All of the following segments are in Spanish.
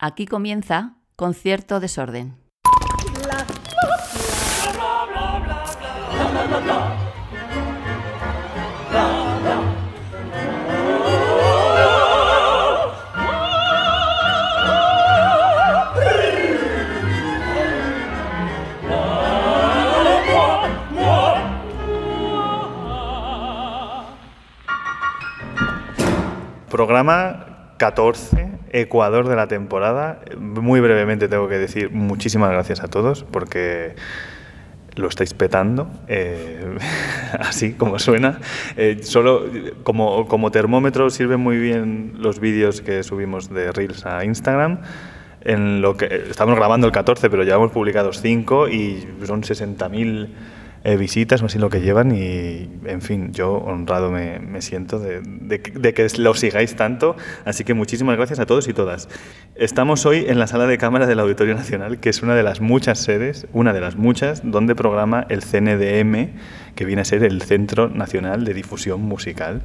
Aquí comienza Concierto Desorden. Programa 14, Ecuador de la temporada. Muy brevemente tengo que decir muchísimas gracias a todos porque lo estáis petando, eh, así como suena. Eh, solo como, como termómetro sirven muy bien los vídeos que subimos de Reels a Instagram. En lo que estamos grabando el 14, pero ya hemos publicado 5 y son 60.000 eh, visitas, o así lo que llevan y, en fin, yo honrado me, siento de, de que- de que lo sigáis tanto, así que muchísimas gracias a todos y todas. Estamos hoy en la sala de cámara del Auditorio Nacional, que es una de las muchas sedes, una de las muchas, donde programa el CNDM, que viene a ser el Centro Nacional de Difusión Musical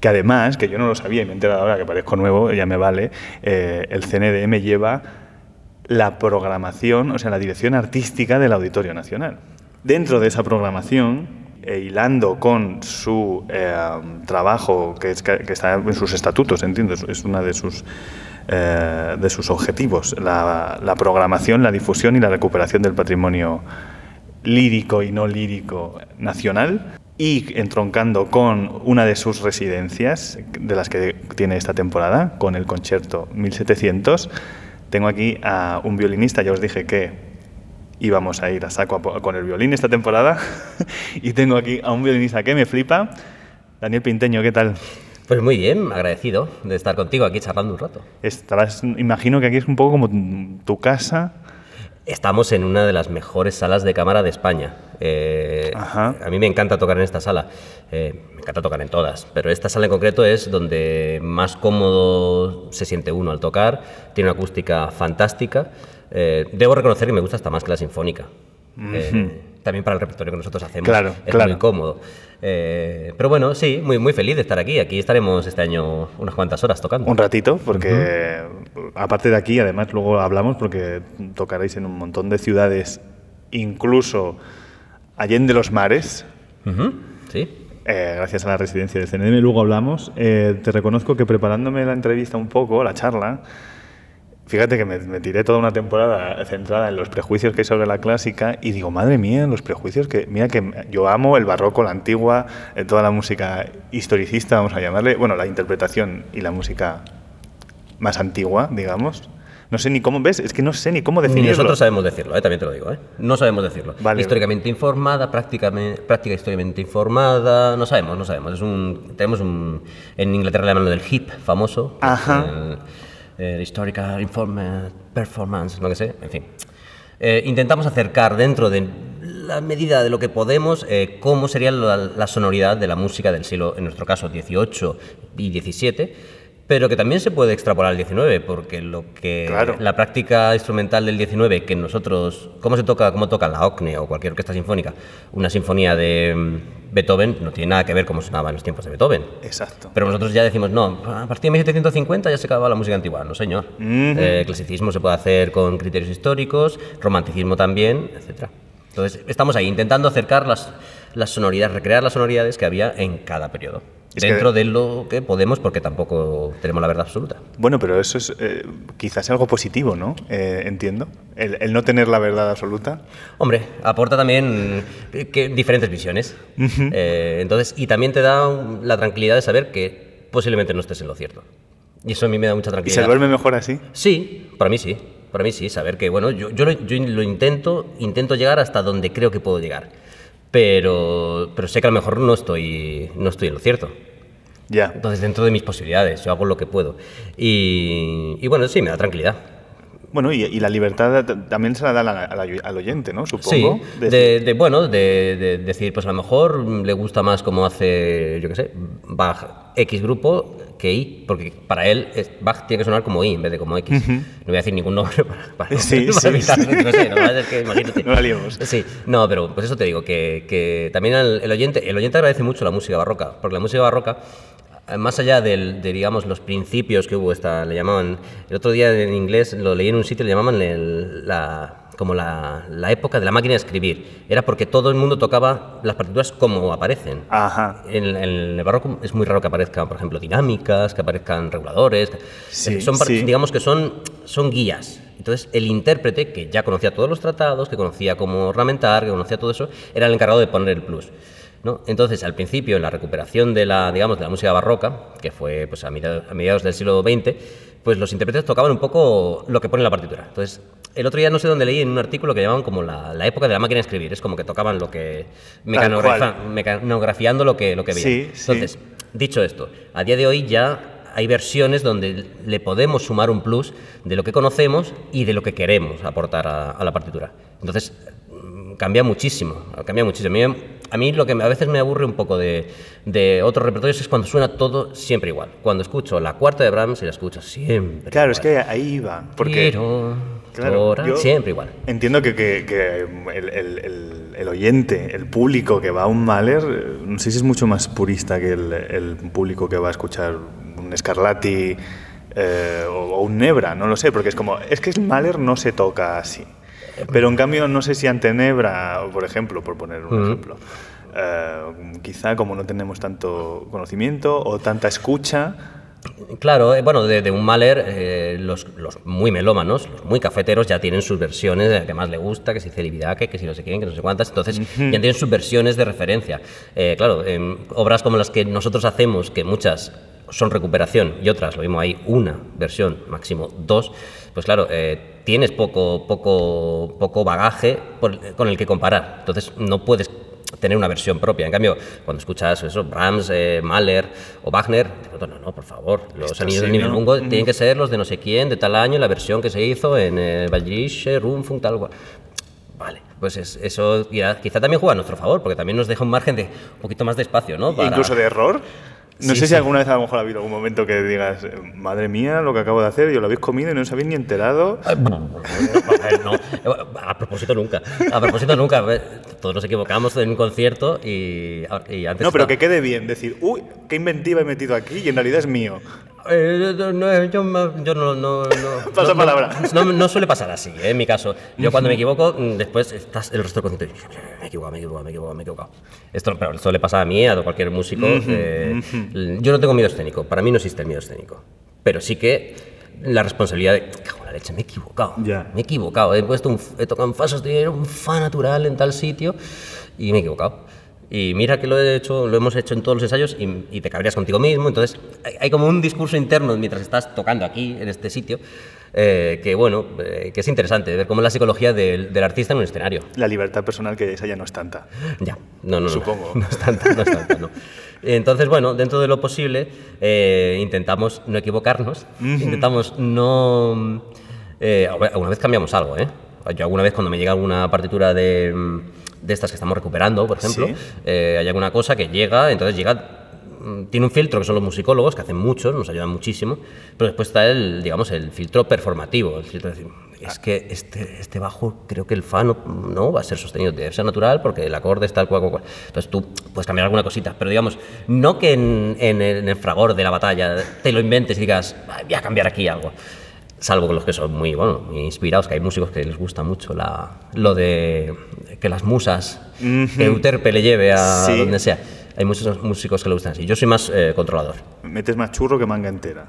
que además, que yo no lo sabía y me he enterado ahora que parezco nuevo, ya me vale, eh, el CNDM lleva la programación, o sea, la dirección artística del Auditorio Nacional. Dentro de esa programación, e hilando con su eh, trabajo, que, es, que está en sus estatutos, entiendo, es- una de sus, eh, de sus objetivos, la, la programación, la difusión y la recuperación del patrimonio lírico y no lírico nacional y entroncando con una de sus residencias, de las que tiene esta temporada, con el concierto 1700. Tengo aquí a un violinista, ya os dije que íbamos a ir a saco a con el violín esta temporada, y tengo aquí a un violinista que me flipa, Daniel Pinteño, ¿qué tal? Pues muy bien, agradecido de estar contigo aquí charlando un rato. Estarás, imagino que aquí es un poco como tu casa. Estamos en una de las mejores salas de cámara de España. Eh. A mí me encanta tocar en esta sala. Eh, me encanta tocar en todas, pero esta sala en concreto es donde más cómodo se siente uno al tocar. Tiene una acústica fantástica. Eh, debo reconocer que me gusta hasta más que la sinfónica. Eh, también para el repertorio que nosotros hacemos Claro, es claro. muy cómodo. Eh, pero bueno, sí, muy, muy feliz de estar aquí. Aquí estaremos este año unas cuantas horas tocando. Un ratito, porque aparte de aquí, además luego hablamos porque tocaréis en un montón de ciudades, incluso allende los mares, Ujú, Sí. eh, gracias a la residencia del CNM. Luego hablamos. Eh, te reconozco que preparándome la entrevista un poco, la charla, fíjate que me, me tiré toda una temporada centrada en los prejuicios que hay sobre la clásica y digo, madre mía, los prejuicios que, mira que yo amo el barroco, la antigua, eh, toda la música historicista, vamos a llamarle, bueno, la interpretación y la música más antigua, digamos. No sé ni cómo, ¿ves? Es que no sé ni cómo Ni definirlo. nosotros sabemos decirlo, ¿eh? también te lo digo. ¿eh? No sabemos decirlo. Vale. Históricamente informada, prácticamente, práctica históricamente informada, no sabemos, no sabemos. Es un, tenemos un, en Inglaterra le llaman del HIP famoso. Ajá. El, Historical Informa- Performance, no que sé, en fin. Eh, intentamos acercar dentro de la medida de lo que podemos eh, cómo sería la, la sonoridad de la música del siglo, en nuestro caso, 18 y 17, pero que también se puede extrapolar al 19, porque lo que Claro. la práctica instrumental del 19 que nosotros cómo se toca cómo toca la OCNE o cualquier orquesta sinfónica una sinfonía de mm, Beethoven no tiene nada que ver cómo sonaba en los tiempos de Beethoven. Exacto. pero nosotros ya decimos no a partir de 1750 ya se acababa la música antigua no señor. Eh, clasicismo se puede hacer con criterios históricos romanticismo también etcétera. Entonces estamos ahí intentando acercar las las sonoridades recrear las sonoridades que había en cada periodo Es que- dentro de lo que podemos porque tampoco tenemos la verdad absoluta Bueno, pero eso es eh, quizás algo positivo, ¿no? Eh, entiendo. El, el no tener la verdad absoluta. Hombre, aporta también eh, que- diferentes visiones. Eh, entonces, y también te da la tranquilidad de saber que posiblemente no estés en lo cierto. Y eso a mí me da mucha ¿Y tranquilidad. se duerme mejor así? Sí, para mí sí. Para mí sí, saber que, bueno, yo, yo, lo, yo lo intento, intento llegar hasta donde creo que puedo llegar. Pero, pero sé que a lo mejor no estoy, no estoy en lo cierto. Ya. Entonces, dentro de mis posibilidades, yo hago lo que puedo. Y, y bueno, sí, me da tranquilidad. Bueno, y, y la libertad también se la da al, oyente, ¿no? Sí, Supongo. de, Decir, de- bueno, de, de decir, pues a lo mejor le gusta más como hace, yo qué sé, Bach X grupo que Y, porque para él es- Bach tiene que sonar como Y en vez de como X. No voy a decir ningún nombre para, para, Sí, para sí, evitar, sí. no sé, no que imagínate. No. Sí, no, pero pues eso te digo, que, que también el, el oyente, el oyente agradece mucho la música barroca, porque la música barroca más allá del- de, digamos, los principios que hubo, esta, le llamaban, el otro día en inglés lo leí en un sitio, le llamaban el- la, como la, la época de la máquina de escribir. Era porque todo el mundo tocaba las partituras como aparecen. Ajá. En, en el barroco es muy raro que aparezcan, por ejemplo, dinámicas, que aparezcan reguladores. Sí, son, sí. digamos que son, son guías. Entonces, el intérprete, que ya conocía todos los tratados, que conocía cómo ornamentar, que conocía todo eso, era el encargado de poner el plus. ¿no? Entonces, al principio, en la recuperación de la, digamos, de la música barroca, que fue pues, a, mediados, a mediados del siglo XX, pues los intérpretes tocaban un poco lo que pone la partitura. Entonces, el otro día no sé dónde leí en un artículo que llamaban como la, la época de la máquina de escribir. Es como que tocaban lo que... mecanografa- mecanografiando lo que, lo que veían. Sí, sí. Entonces, dicho esto, a día de hoy ya hay versiones donde le podemos sumar un plus de lo que conocemos y de lo que queremos aportar a, a la partitura. Entonces, mm, cambia muchísimo, cambia muchísimo. A mí, a mí lo que a veces me aburre un poco de, de otros repertorios es cuando suena todo siempre igual. Cuando escucho la cuarta de Brahms y la escucho siempre Claro, es que ahí iba. Porque Claro, siempre igual. Entiendo que, que- que el, el- el- el oyente, el público que va a un Mahler, eh, no sé si es mucho más purista que el, el público que va a escuchar un Scarlatti eh, o, o un Nebra, no lo sé, porque es como, es que el Mahler no se toca así. Pero en cambio, no sé si ante Nebra, por ejemplo, por poner un Ujú. ejemplo, eh, quizá como no tenemos tanto conocimiento o tanta escucha, Claro, eh, bueno, de, de un Mahler, eh, los, los muy melómanos, los muy cafeteros, ya tienen sus versiones de que más le gusta, que si Celibidache, que si no sé quién, que no sé cuántas, entonces ya tienen sus versiones de referencia. Eh, claro, en obras como las que nosotros hacemos, que muchas son recuperación y otras, lo mismo, hay una versión, máximo dos, pues claro, eh, tienes poco, poco, poco bagaje por- con el que comparar, entonces no puedes tener una versión propia. En cambio, cuando escuchas eso, Brahms, eh, Mahler o Wagner, digo, no, no, por favor, los anillos del ¿no? Nibelungo tienen que ser los de no sé quién, de tal año, la versión que se hizo en eh, Waldrische, Rundfunk, tal cual. Vale, pues es- eso quizá también juega a nuestro favor, porque también nos deja un margen de un poquito más de espacio, ¿no? Para- incluso de error. No Sí, sé si sí. alguna vez a lo mejor ha habido algún momento que digas, eh, madre mía, lo que acabo de hacer, y os lo habéis comido y no os habéis ni enterado. Eh, no, a propósito nunca. A propósito nunca. Todos nos equivocamos en un concierto y, y antes. No, pero estaba- que quede bien, decir, uy, qué inventiva he metido aquí y en realidad es mío. Eh, no, no, yo, yo no, no, no- no- palabra. No, no suele pasar así, eh, en mi caso. Yo cuando me equivoco, mm, después estás el resto del concierto me he equivocado, me he equivocado, me he equivocado, me he equivocado. Esto, pero esto le pasa a mí, a cualquier músico. eh, Yo no tengo miedo escénico, para mí no existe el miedo escénico. Pero sí que la responsabilidad de, cago en la leche, me he equivocado. Ya. Me he equivocado, he puesto un, he tocado en fa sostenido, un fa natural en tal sitio y me he equivocado. Y mira que lo he hecho, lo hemos hecho en todos los ensayos y, y te cabrías contigo mismo. Entonces hay, hay como un discurso interno mientras estás tocando aquí en este sitio eh, que bueno, eh, que es interesante ver cómo es la psicología del, del artista en un escenario. La libertad personal que esa ya no es tanta. Ya, no, no, no. Supongo. No es tanta, no es tanta, no. Entonces, bueno, dentro de lo posible, eh, intentamos no equivocarnos, intentamos no... eh, alguna vez cambiamos algo, ¿eh? Yo alguna vez cuando me llega alguna partitura de, mm, de estas que estamos recuperando, por ejemplo, Sí. eh, hay alguna cosa que llega, entonces llega mm, tiene un filtro que son los musicólogos, que hacen muchos, nos ayudan muchísimo, pero después está el, digamos, el filtro performativo, el filtro de decir, es que este, este bajo creo que el fa no, no va a ser sostenido, debe ser natural porque el acorde está tal cual, cual, cual. Entonces tú puedes cambiar alguna cosita, pero digamos, no que en, en el, en el fragor de la batalla te lo inventes y digas, "Ay, voy a cambiar aquí algo. Salvo con los que son muy, bueno, muy inspirados, que hay músicos que les gusta mucho la, lo de que las musas, que Euterpe le lleve a Sí. donde sea. Hay muchos músicos que le gustan así. Yo soy más eh, controlador. Metes más churro que manga entera.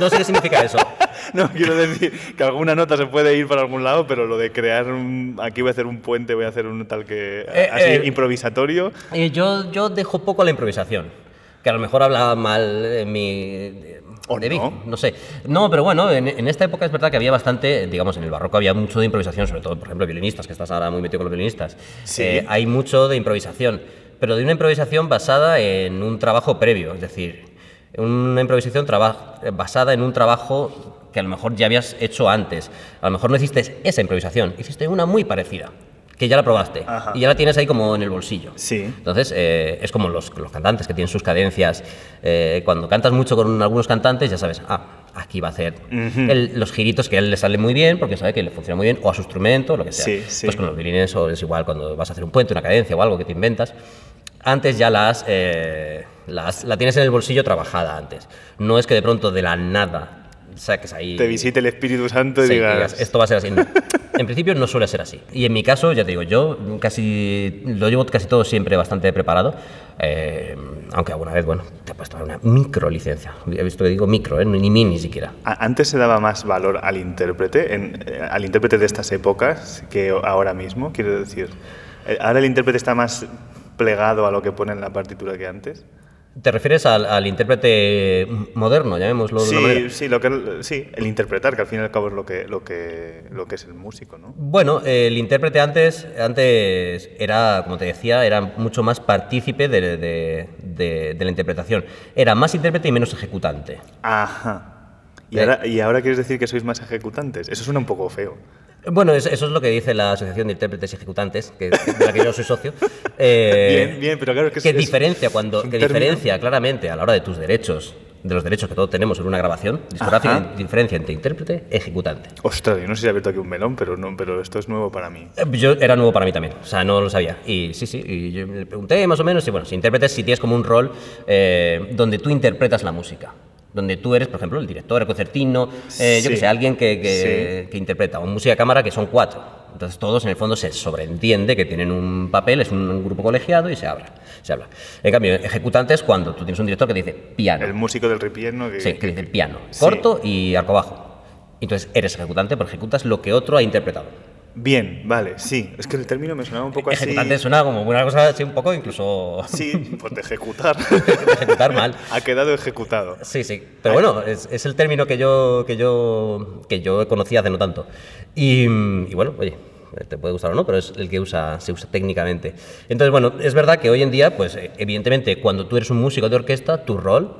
No sé qué significa eso. No, quiero decir que alguna nota se puede ir para algún lado, pero lo de crear un... Aquí voy a hacer un puente, voy a hacer un tal que... Eh, así, eh. improvisatorio. Eh, yo, yo dejo poco la improvisación. Que a lo mejor habla mal en mi. ¿O de no? no sé. No, pero bueno, en, en esta época es verdad que había bastante, digamos, en el barroco había mucho de improvisación, sobre todo, por ejemplo, violinistas, que estás ahora muy metido con los violinistas. Sí. Eh, hay mucho de improvisación, pero de una improvisación basada en un trabajo previo, es decir, una improvisación basada en un trabajo que a lo mejor ya habías hecho antes. A lo mejor no hiciste esa improvisación, hiciste una muy parecida, que ya la probaste Ajá. y ya la tienes ahí como en el bolsillo. Sí. Entonces, eh, es como los, los cantantes que tienen sus cadencias. eh, cuando cantas mucho con algunos cantantes, ya sabes, ah, aquí va a hacer el- los giritos que a él le salen muy bien, porque sabe que le funciona muy bien, o a su instrumento, lo que sea. Sí, sí. Pues con los violines o es igual, cuando vas a hacer un puente, una cadencia o algo que te inventas, antes ya la has, eh, las- la tienes en el bolsillo trabajada antes. No es que de pronto de la nada saques ahí... Te visite el Espíritu Santo y Sí, digas... digas, esto va a ser así. En principio no suele ser así. Y en mi caso, ya te digo, yo casi lo llevo casi todo siempre bastante preparado. eh, aunque alguna vez, bueno, te he puesto una micro licencia. He visto que digo micro, ¿eh? ni mini siquiera. Antes se daba más valor al intérprete, en- eh, al intérprete de estas épocas que ahora mismo, quiero decir. Eh, Ahora el intérprete está más plegado a lo que pone en la partitura que antes. ¿Te refieres al, al intérprete moderno, llamémoslo de una manera? Sí, sí, lo que, sí, el interpretar, que al fin y al cabo es lo que, lo que, lo que es el músico, ¿no? Bueno, el intérprete antes, antes era, como te decía, era mucho más partícipe de, de- de- de la interpretación. Era más intérprete y menos ejecutante. Ajá. ¿Y Eh. ahora, ¿Y ahora quieres decir que sois más ejecutantes? Eso suena un poco feo. Bueno, es- eso es lo que dice la Asociación de Intérpretes y Ejecutantes, que, de la que yo soy socio. eh, Bien, bien, pero claro que es- que es- diferencia cuando que diferencia claramente a la hora de tus derechos, de los derechos que todos tenemos en una grabación discográfica, Ajá. diferencia entre intérprete y ejecutante. Ostras, yo no sé si he abierto aquí un melón, pero, no, pero esto es nuevo para mí. Eh, Yo era nuevo para mí también, o sea, no lo sabía. Y sí, sí, y yo le pregunté más o menos, y bueno, si intérpretes, si tienes como un rol eh, donde tú interpretas la música. Donde tú eres, por ejemplo, el director, el concertino, eh, yo que sé, alguien que, que- que interpreta. O música de cámara, que son cuatro. Entonces todos en el fondo se sobreentiende que tienen un papel, es un, grupo colegiado y se habla. Se habla. En cambio, ejecutante es cuando tú tienes un director que dice piano. El músico del ripieno que... Sí, que dice piano. Corto y arco bajo. Entonces eres ejecutante porque ejecutas lo que otro ha interpretado. Bien, vale, sí. Es que el término me sonaba un poco así... Ejecutante suena como una cosa así un poco incluso Sí, pues de ejecutar. de ejecutar mal. ha quedado ejecutado. Sí, sí. Pero bueno, es, es el término que yo, que yo, que yo conocí hace no tanto. Y, y bueno, oye, te puede gustar o no, pero es el que usa, se usa técnicamente. Entonces, bueno, es verdad que hoy en día, pues evidentemente, cuando tú eres un músico de orquesta, tu rol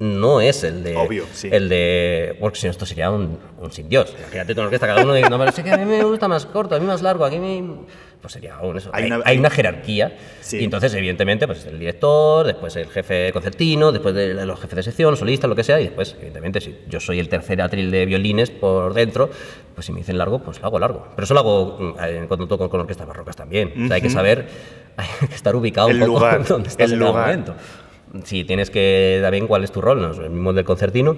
no es el de... Obvio, sí. El de... Porque si no, esto sería un, un sin Dios. Imagínate en orquesta, cada uno dice, no, pero es que a mí me gusta más corto, a mí más largo, aquí me... Pues sería un eso. Hay Hay, una- hay una jerarquía. Sí. Y entonces, evidentemente, pues el director, después el jefe concertino, después de los jefes de sección, solistas, lo que sea, y después, evidentemente, si yo soy el tercer atril de violines por dentro, pues si me dicen largo, pues lo hago largo. Pero eso lo hago eh, cuando toco con orquestas barrocas también. O sea, hay que saber, hay que estar ubicado El un poco lugar, donde estás el en lugar. momento. Si tienes que también cuál es tu rol, no, el mismo del concertino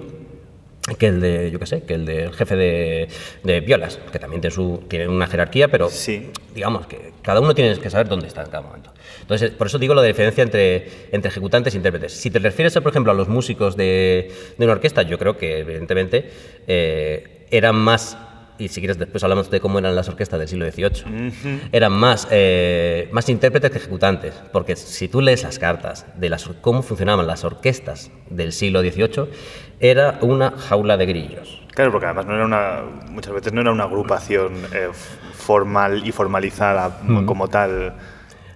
que el de, yo qué sé, que el del jefe de, de violas, que también tiene, su, tiene una jerarquía, pero Sí. digamos que cada uno tiene que saber dónde está en cada momento. Entonces, por eso digo la diferencia entre, entre ejecutantes e intérpretes. Si te refieres, por ejemplo, a los músicos de, de una orquesta, yo creo que, evidentemente, eh, eran más, y si quieres después hablamos de cómo eran las orquestas del siglo XVIII, eran más, eh, más intérpretes que ejecutantes, porque si tú lees las cartas de las, cómo funcionaban las orquestas del siglo XVIII, era una jaula de grillos. Claro, porque además no era una, muchas veces no era una agrupación eh, formal y formalizada como tal.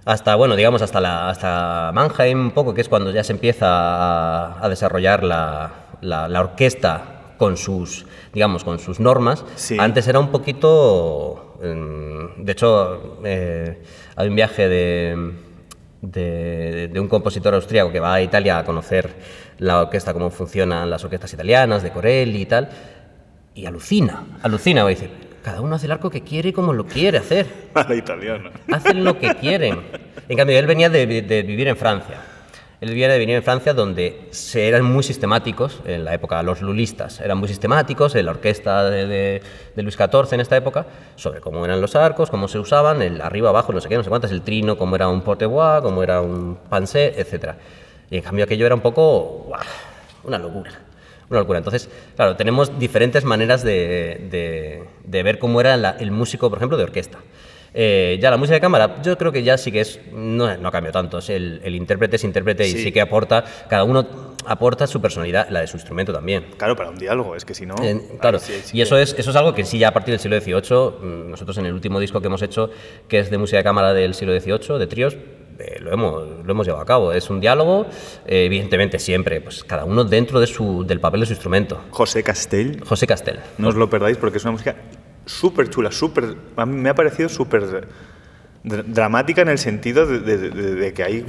Hasta, bueno, digamos, hasta, la, hasta Mannheim, un poco, que es cuando ya se empieza a, a desarrollar la, la- la orquesta con sus, digamos, con sus normas. Sí. Antes era un poquito... mm, De hecho, eh, hay un viaje de, de, de un compositor austríaco que va a Italia a conocer la orquesta, cómo funcionan las orquestas italianas, de Corelli y tal, y alucina, alucina, va a decir, cada uno hace el arco que quiere y como lo quiere hacer A la italiana. hacen lo que quieren. En cambio, él venía de, de vivir en Francia. Él venía de vivir en Francia donde se eran muy sistemáticos, en la época los lulistas eran muy sistemáticos, en la orquesta de, Luis XIV en esta época, sobre cómo eran los arcos, cómo se usaban, el arriba, abajo, no sé qué, no sé cuántas, el trino, cómo era un porte-voix, cómo era un pansé, etc. Y en cambio aquello era un poco ¡guau! una locura. Una locura. Entonces, claro, tenemos diferentes maneras de, de- ver cómo era el músico, por ejemplo, de orquesta. Eh, ya la música de cámara, yo creo que ya sí que es, no, no cambió tanto, el, el intérprete es intérprete y Sí. que aporta, cada uno aporta su personalidad, la de su instrumento también. Claro, para un diálogo, es que si no. Ahí claro, sí- sí y eso es, eso es algo que sí ya a partir del siglo XVIII, mm, nosotros en el último disco que hemos hecho, que es de música de cámara del siglo XVIII, de tríos, eh, lo, hemos, lo hemos llevado a cabo. Es un diálogo, eh, evidentemente siempre, pues cada uno dentro de su, del papel de su instrumento. José Castell, José Castel. no os lo perdáis porque es una música súper chula, súper. Me ha parecido súper dr- dramática en el sentido de, de- de- de que hay.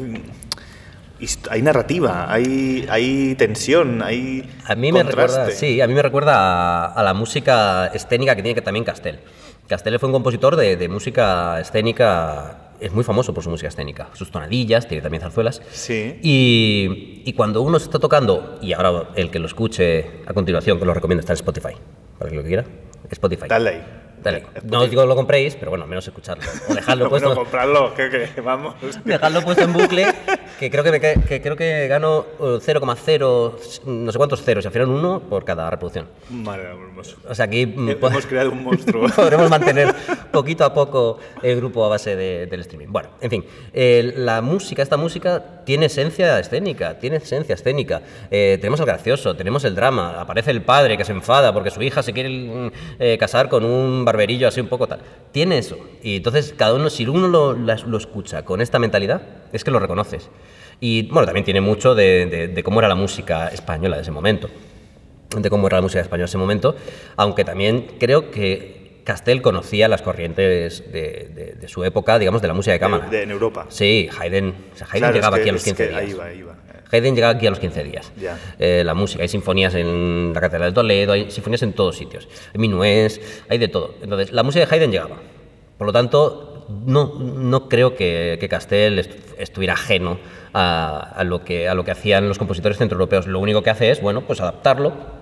Hay narrativa, hay, hay tensión, hay A mí me contraste. recuerda, sí, a mí me recuerda a, a la música escénica que tiene que también Castel. Castel fue un compositor de, de música escénica es muy famoso por su música escénica, sus tonadillas, tiene también zarzuelas. Sí. Y, y cuando uno se está tocando, y ahora el que lo escuche a continuación, que lo recomiendo, está en Spotify, para que lo quiera, Spotify. Dale ahí. Dale. No os digo lo compréis, pero bueno, menos escucharlo. O dejarlo bueno, puesto. comprarlo, que, que vamos. Dejarlo puesto en bucle, que creo que, me, que creo que gano eh, 0,0, no sé cuántos ceros, y al final uno por cada reproducción. Vale, hermoso. O sea, aquí Hemos creado un monstruo. podremos mantener poquito a poco el grupo a base de- del streaming. Bueno, en fin, eh, la música, esta música tiene esencia escénica, tiene esencia escénica. Eh, tenemos el gracioso, tenemos el drama, aparece el padre que se enfada porque su hija se quiere mm, eh, casar con un barberillo así un poco tal. Tiene eso. Y entonces, cada uno, si uno lo, escucha con esta mentalidad, es que lo reconoces. Y bueno, también tiene mucho de, de- de cómo era la música española de ese momento de cómo era la música española en ese momento, aunque también creo que Castell conocía las corrientes de, de- de su época, digamos, de la música de cámara. De- en Europa. Sí, Haydn, o sea, Haydn Claro, llegaba es que- aquí a los es 15 que días. Ahí va, ahí va. Haydn llegaba aquí a los 15 días. Eh, la música, hay sinfonías en la Catedral de Toledo, hay sinfonías en todos sitios. Hay minués, hay de todo. Entonces, la música de Haydn llegaba. Por lo tanto, no, no creo que, que Castell est- estuviera ajeno a, a lo que, a lo que hacían los compositores centroeuropeos. Lo único que hace es, bueno, pues adaptarlo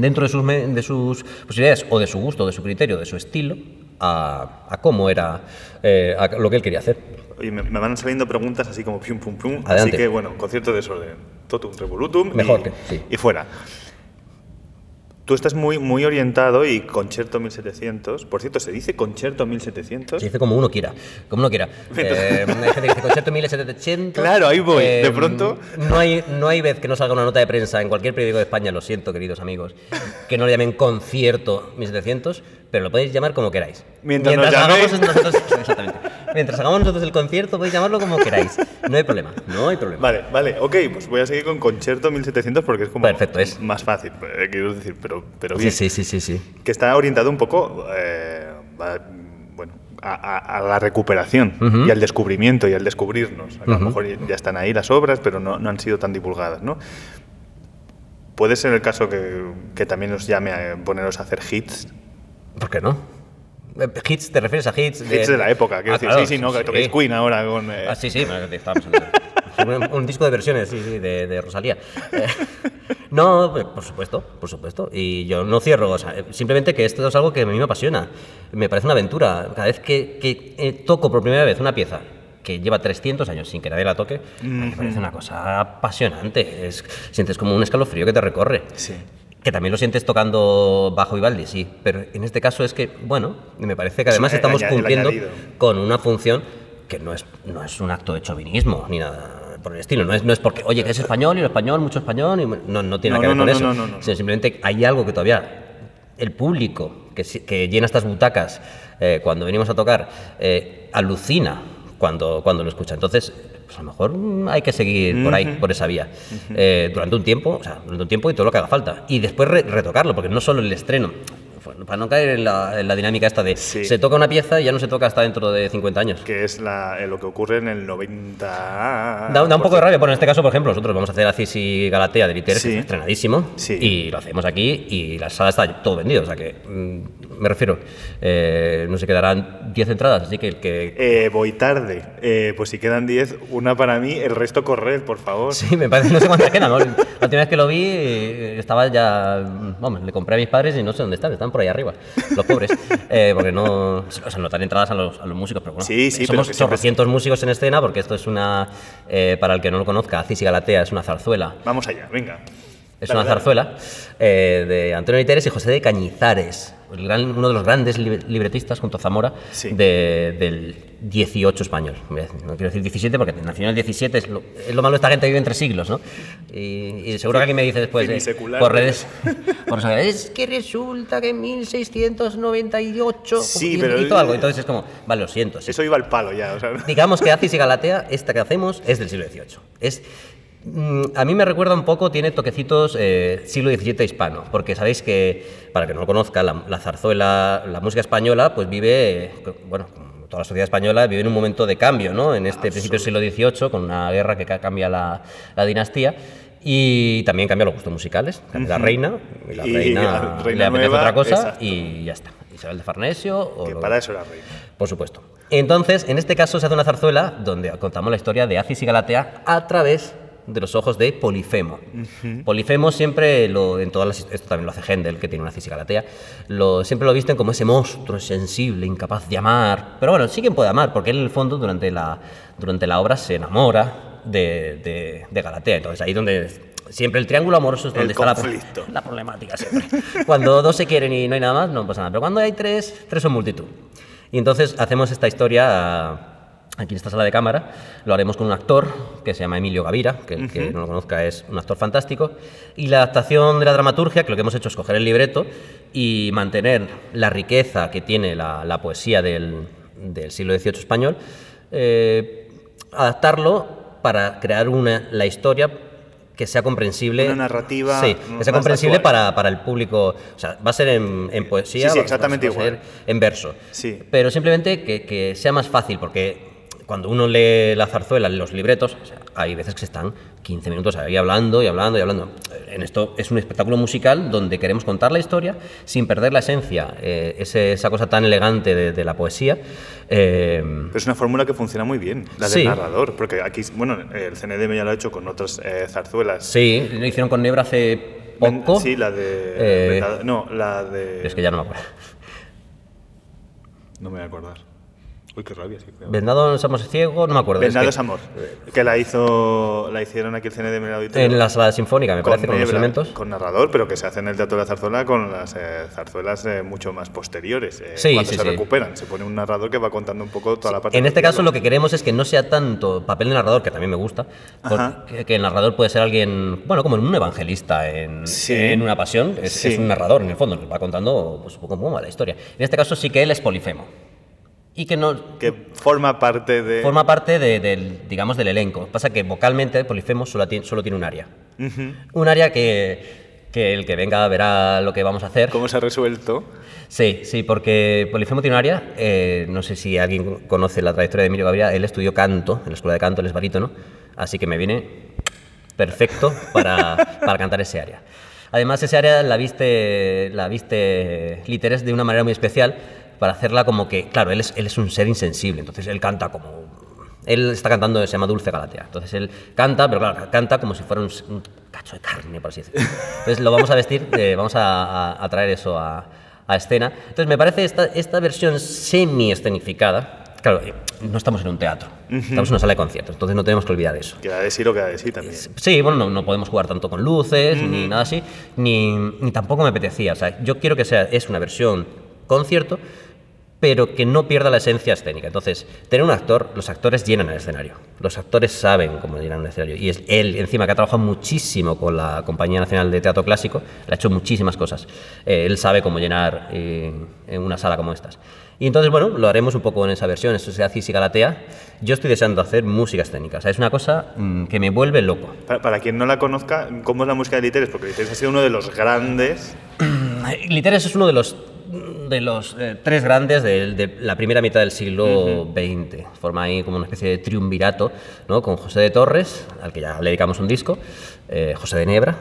dentro de sus, de sus posibilidades o de su gusto, de su criterio, de su estilo, a, a cómo era eh, a lo que él quería hacer. Oye, me, me van saliendo preguntas así como pum, pum, pum. Así que, bueno, concierto de desorden. Totum, revolutum. Mejor y, que- sí. y fuera. Tú estás muy, muy orientado y Concerto 1700. Por cierto, ¿se dice Concerto 1700? Se dice como uno quiera, como uno quiera. Eh, hay gente que dice concierto 1700. Claro, ahí voy, de pronto. No hay, no hay vez que no salga una nota de prensa en cualquier periódico de España, lo siento, queridos amigos, que no le llamen concierto 1700, pero lo podéis llamar como queráis. Mientras nos hagamos llaméis. nosotros, exactamente. Mientras hagamos nosotros el concierto, podéis llamarlo como queráis. No hay problema, no hay problema. Vale, vale, ok, pues voy a seguir con Concerto 1700 porque es como Perfecto, es. más fácil, eh, quiero decir, pero, pero bien. Sí, sí, sí, sí, sí. Que está orientado un poco eh, a, bueno, a, a- a la recuperación Ujú. y al descubrimiento y al descubrirnos. A lo mejor ya están ahí las obras, pero no, no han sido tan divulgadas, ¿no? Puede ser el caso que, que también os llame a poneros a hacer hits. ¿Por qué no? ¿Hits? ¿Te refieres a hits? Hits de la época, quiero Ah, decir, claro, sí, sí, no, que toquéis Queen ahora con... eh, Ah, sí, sí, hablando. un, un disco de versiones, sí, sí, de, de Rosalía. Eh, no, pues, por supuesto, por supuesto. Y yo no cierro, o sea, simplemente que esto es algo que a mí me apasiona. Me parece una aventura. Cada vez que, que, eh, toco por primera vez una pieza que lleva 300 años sin que nadie la toque, me parece una cosa apasionante. Es, sientes como un escalofrío que te recorre. Sí. Que también lo sientes tocando bajo Vivaldi, sí. Pero en este caso es que, bueno, me parece que además estamos el cumpliendo con una función que no es, no es un acto de chauvinismo ni nada por el estilo. No es, no es porque, oye, que es español y lo español, mucho español, y no, no tiene No, nada que ver con eso. no, no, no, no. Sino simplemente hay algo que todavía el público que llena estas butacas eh, cuando venimos a tocar eh, alucina cuando, cuando lo escucha. Entonces, pues a lo mejor mm, hay que seguir por ahí, por esa vía, eh, durante un tiempo, o sea, durante un tiempo y todo lo que haga falta. Y después re- retocarlo, porque no solo el estreno. Para no caer en la, en la dinámica esta de Sí. se toca una pieza y ya no se toca hasta dentro de 50 años. Que es la- eh, lo que ocurre en el 90... Da, da un poco de rabia. Bueno, en este caso, por ejemplo, nosotros vamos a hacer Acis y Galatea de Literes, Sí. estrenadísimo, Sí. y lo hacemos aquí, y la sala está todo vendido, o sea que, mm, me refiero, eh, no se quedarán 10 entradas, así que el que... Eh, voy tarde. Eh, pues si quedan 10, una para mí, el resto corred, por favor. Sí, me parece, no sé cuántas quedan. ¿no? La última vez que lo vi estaba ya. Vamos, le compré a mis padres y no sé dónde están, están por ahí arriba, los pobres. Porque no. O sea, no dan entradas a los, a los músicos, pero bueno. Sí, sí, somos que siempre- chorrocientos músicos en escena, porque esto es una. para el que no lo conozca, Acis y Galatea es una zarzuela. Vamos allá, venga. Es una zarzuela eh, de Antonio Literes y José de Cañizares, el gran- uno de los grandes libre- libretistas junto a Zamora Sí. de- del 18 español. No quiero decir 17 porque nació en el 17, es lo, es lo malo de esta gente que vive entre siglos, ¿no? Y, y seguro que alguien me dice después eh, por redes, por redes, es que resulta que en 1698 Sí, hi- pero- hizo algo, entonces es como, vale, lo siento, sí. Eso iba al palo ya, o sea... Digamos que Acis y Galatea, esta que hacemos, es del siglo XVIII. Es, a mí me recuerda un poco, tiene toquecitos eh, siglo XVII hispano, porque sabéis que, para que no lo conozca, la, la zarzuela, la música española, pues vive, eh, bueno, toda la sociedad española vive en un momento de cambio, ¿no? En este principio del siglo XVIII, con una guerra que ca- cambia la, la dinastía. Y también cambia los gustos musicales. Cambia la reina, y la Y reina, le apetece nueva, otra cosa exacto. y ya está. Isabel de Farnesio o Que lo- para eso era reina. por supuesto. Entonces, en este caso se hace una zarzuela donde contamos la historia de Acis y Galatea a través de los ojos de Polifemo. Polifemo siempre, lo, en todas las, esto también lo hace Händel, que tiene una Acis y Galatea, lo, siempre lo visten como ese monstruo sensible, incapaz de amar. Pero bueno, sí que puede amar, porque él en el fondo durante la, durante la obra se enamora de, de- de Galatea. Entonces ahí donde siempre el triángulo amoroso es donde El está la, conflicto. la problemática siempre. Cuando dos se quieren y no hay nada más, no pasa nada. Pero cuando hay tres, tres son multitud. Y entonces hacemos esta historia aquí en esta sala de cámara. Lo haremos con un actor que se llama Emilio Gavira, que el que no lo conozca es un actor fantástico. Y la adaptación de la dramaturgia, que lo que hemos hecho es coger el libreto y mantener la riqueza que tiene la, la poesía del, del siglo XVIII español, eh, adaptarlo para crear una, la historia que sea comprensible. Una narrativa Sí, que sea comprensible para, para el público. O sea, va a ser en, en poesía. Sí, sí, va- exactamente va a ser igual. en verso. Sí. Pero simplemente que, que sea más fácil, porque cuando uno lee la zarzuela, los libretos, o sea, hay veces que se están 15 minutos ahí hablando y hablando y hablando. En esto es un espectáculo musical donde queremos contar la historia sin perder la esencia, eh, ese- esa cosa tan elegante de, de la poesía. eh, Pero es una fórmula que funciona muy bien, la Sí. del narrador. Porque aquí, bueno, el CNDM ya lo ha hecho con otras eh, zarzuelas. sí, lo hicieron con Nebra hace poco. Sí, la de. No, la de. Es que ya no me acuerdo. No me voy a acordar. Uy, qué rabia, sí. cuidado. Vendado Somos Ciego, no me acuerdo. es Vendados que- Amor. Que la hizo. La hicieron aquí el en el auditorio. En la sala sinfónica, me parece, con los elementos. Con narrador, pero que se hace en el Teatro de la Zarzuela con las eh, zarzuelas eh, mucho más posteriores. eh, Sí, cuando sí, se sí. recuperan. Se pone un narrador que va contando un poco toda la parte. En este caso lo que queremos es que no sea tanto papel de narrador, que también me gusta, porque que el narrador puede ser alguien, bueno, como un evangelista en, Sí. en una pasión, es, Sí. es un narrador en el fondo, nos va contando pues, un poco cómo va la historia. En este caso sí que él es polifemo y que no Que forma parte de. forma parte de- del, digamos, del elenco. Pasa que vocalmente polifemo solo tiene, solo tiene un área. Ujú. Un área que, que el que venga verá lo que vamos a hacer. ¿Cómo se ha resuelto? Sí, sí, porque Polifemo tiene un área, eh, no sé si alguien conoce la trayectoria de Emilio Gaviria, él estudió canto en la escuela de canto, él es barítono, así que me viene perfecto para, para cantar ese área. Además, ese área la viste, la viste Literes de una manera muy especial para hacerla como que, claro, él es, él es un ser insensible, entonces él canta como... Él está cantando, se llama Dulce Galatea. Entonces él canta, pero claro, canta como si fuera un, un cacho de carne, por así decirlo. Entonces lo vamos a vestir, eh, vamos a, a- a traer eso a, a escena. Entonces me parece esta, esta versión semi-escenificada. Claro, eh, no estamos en un teatro, estamos en una sala de conciertos, entonces no tenemos que olvidar eso. Queda de sí lo que da de sí también. Sí, bueno, no, no podemos jugar tanto con luces ni nada así, ni, ni tampoco me apetecía. O sea, yo quiero que sea es una versión concierto, pero que no pierda la esencia escénica. Entonces, tener un actor, los actores llenan el escenario. Los actores saben cómo llenar un escenario. Y es él, encima, que ha trabajado muchísimo con la Compañía Nacional de Teatro Clásico, le ha hecho muchísimas cosas. Eh, él sabe cómo llenar eh, en una sala como estas. Y entonces, bueno, lo haremos un poco en esa versión, eso se hace y Galatea. Yo estoy deseando hacer música escénica. O sea, es una cosa mm, que me vuelve loco. Para, para quien no la conozca, ¿cómo es la música de Literes? Porque Literes ha sido uno de los grandes. Literes es uno de los, de los eh, tres grandes de, de la primera mitad del siglo XX. Forma ahí como una especie de triunvirato, ¿no? Con José de Torres, al que ya le dedicamos un disco, eh, José de Nebra,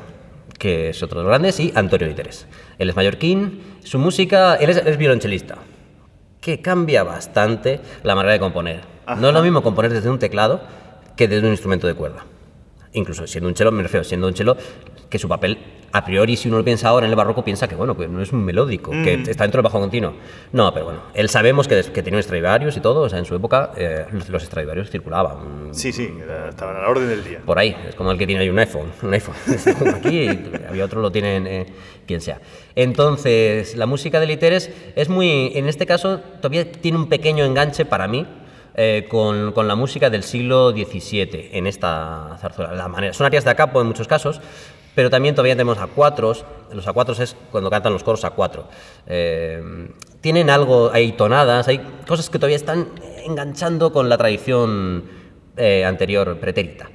que es otro de los grandes, y Antonio Literes. Él es mallorquín, su música, él es, es violonchelista, que cambia bastante la manera de componer. No es lo mismo componer desde un teclado que desde un instrumento de cuerda. Incluso siendo un chelo, me refiero, siendo un chelo que su papel, a priori, si uno lo piensa ahora en el barroco, piensa que, bueno, que no es un melódico, que está dentro del bajo continuo. No, pero bueno, él sabemos que, que tenía Stradivarius y todo, o sea, en su época eh, los, los Stradivarius circulaban. Sí, sí, estaban a la orden del día. Por ahí, es como el que tiene ahí un iPhone. Un iPhone. Aquí había otro, lo tienen eh, quien sea. Entonces, la música de Literes es muy. En este caso, todavía tiene un pequeño enganche para mí. eh, con, con la música del siglo XVII en esta zarzuela. La manera, son arias de capo en muchos casos, pero también todavía tenemos a cuatros. Los a cuatros es cuando cantan los coros a cuatro. Eh, tienen algo, hay tonadas, hay cosas que todavía están enganchando con la tradición eh, anterior pretérita.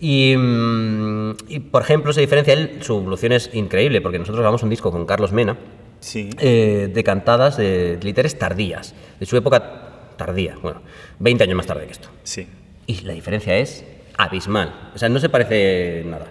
Y, mm, y, por ejemplo, se diferencia él, su evolución es increíble, porque nosotros grabamos un disco con Carlos Mena Sí. eh, de cantadas de literes tardías, de su época tardía, bueno, 20 años más tarde que esto. Sí. Y la diferencia es abismal, o sea, no se parece nada.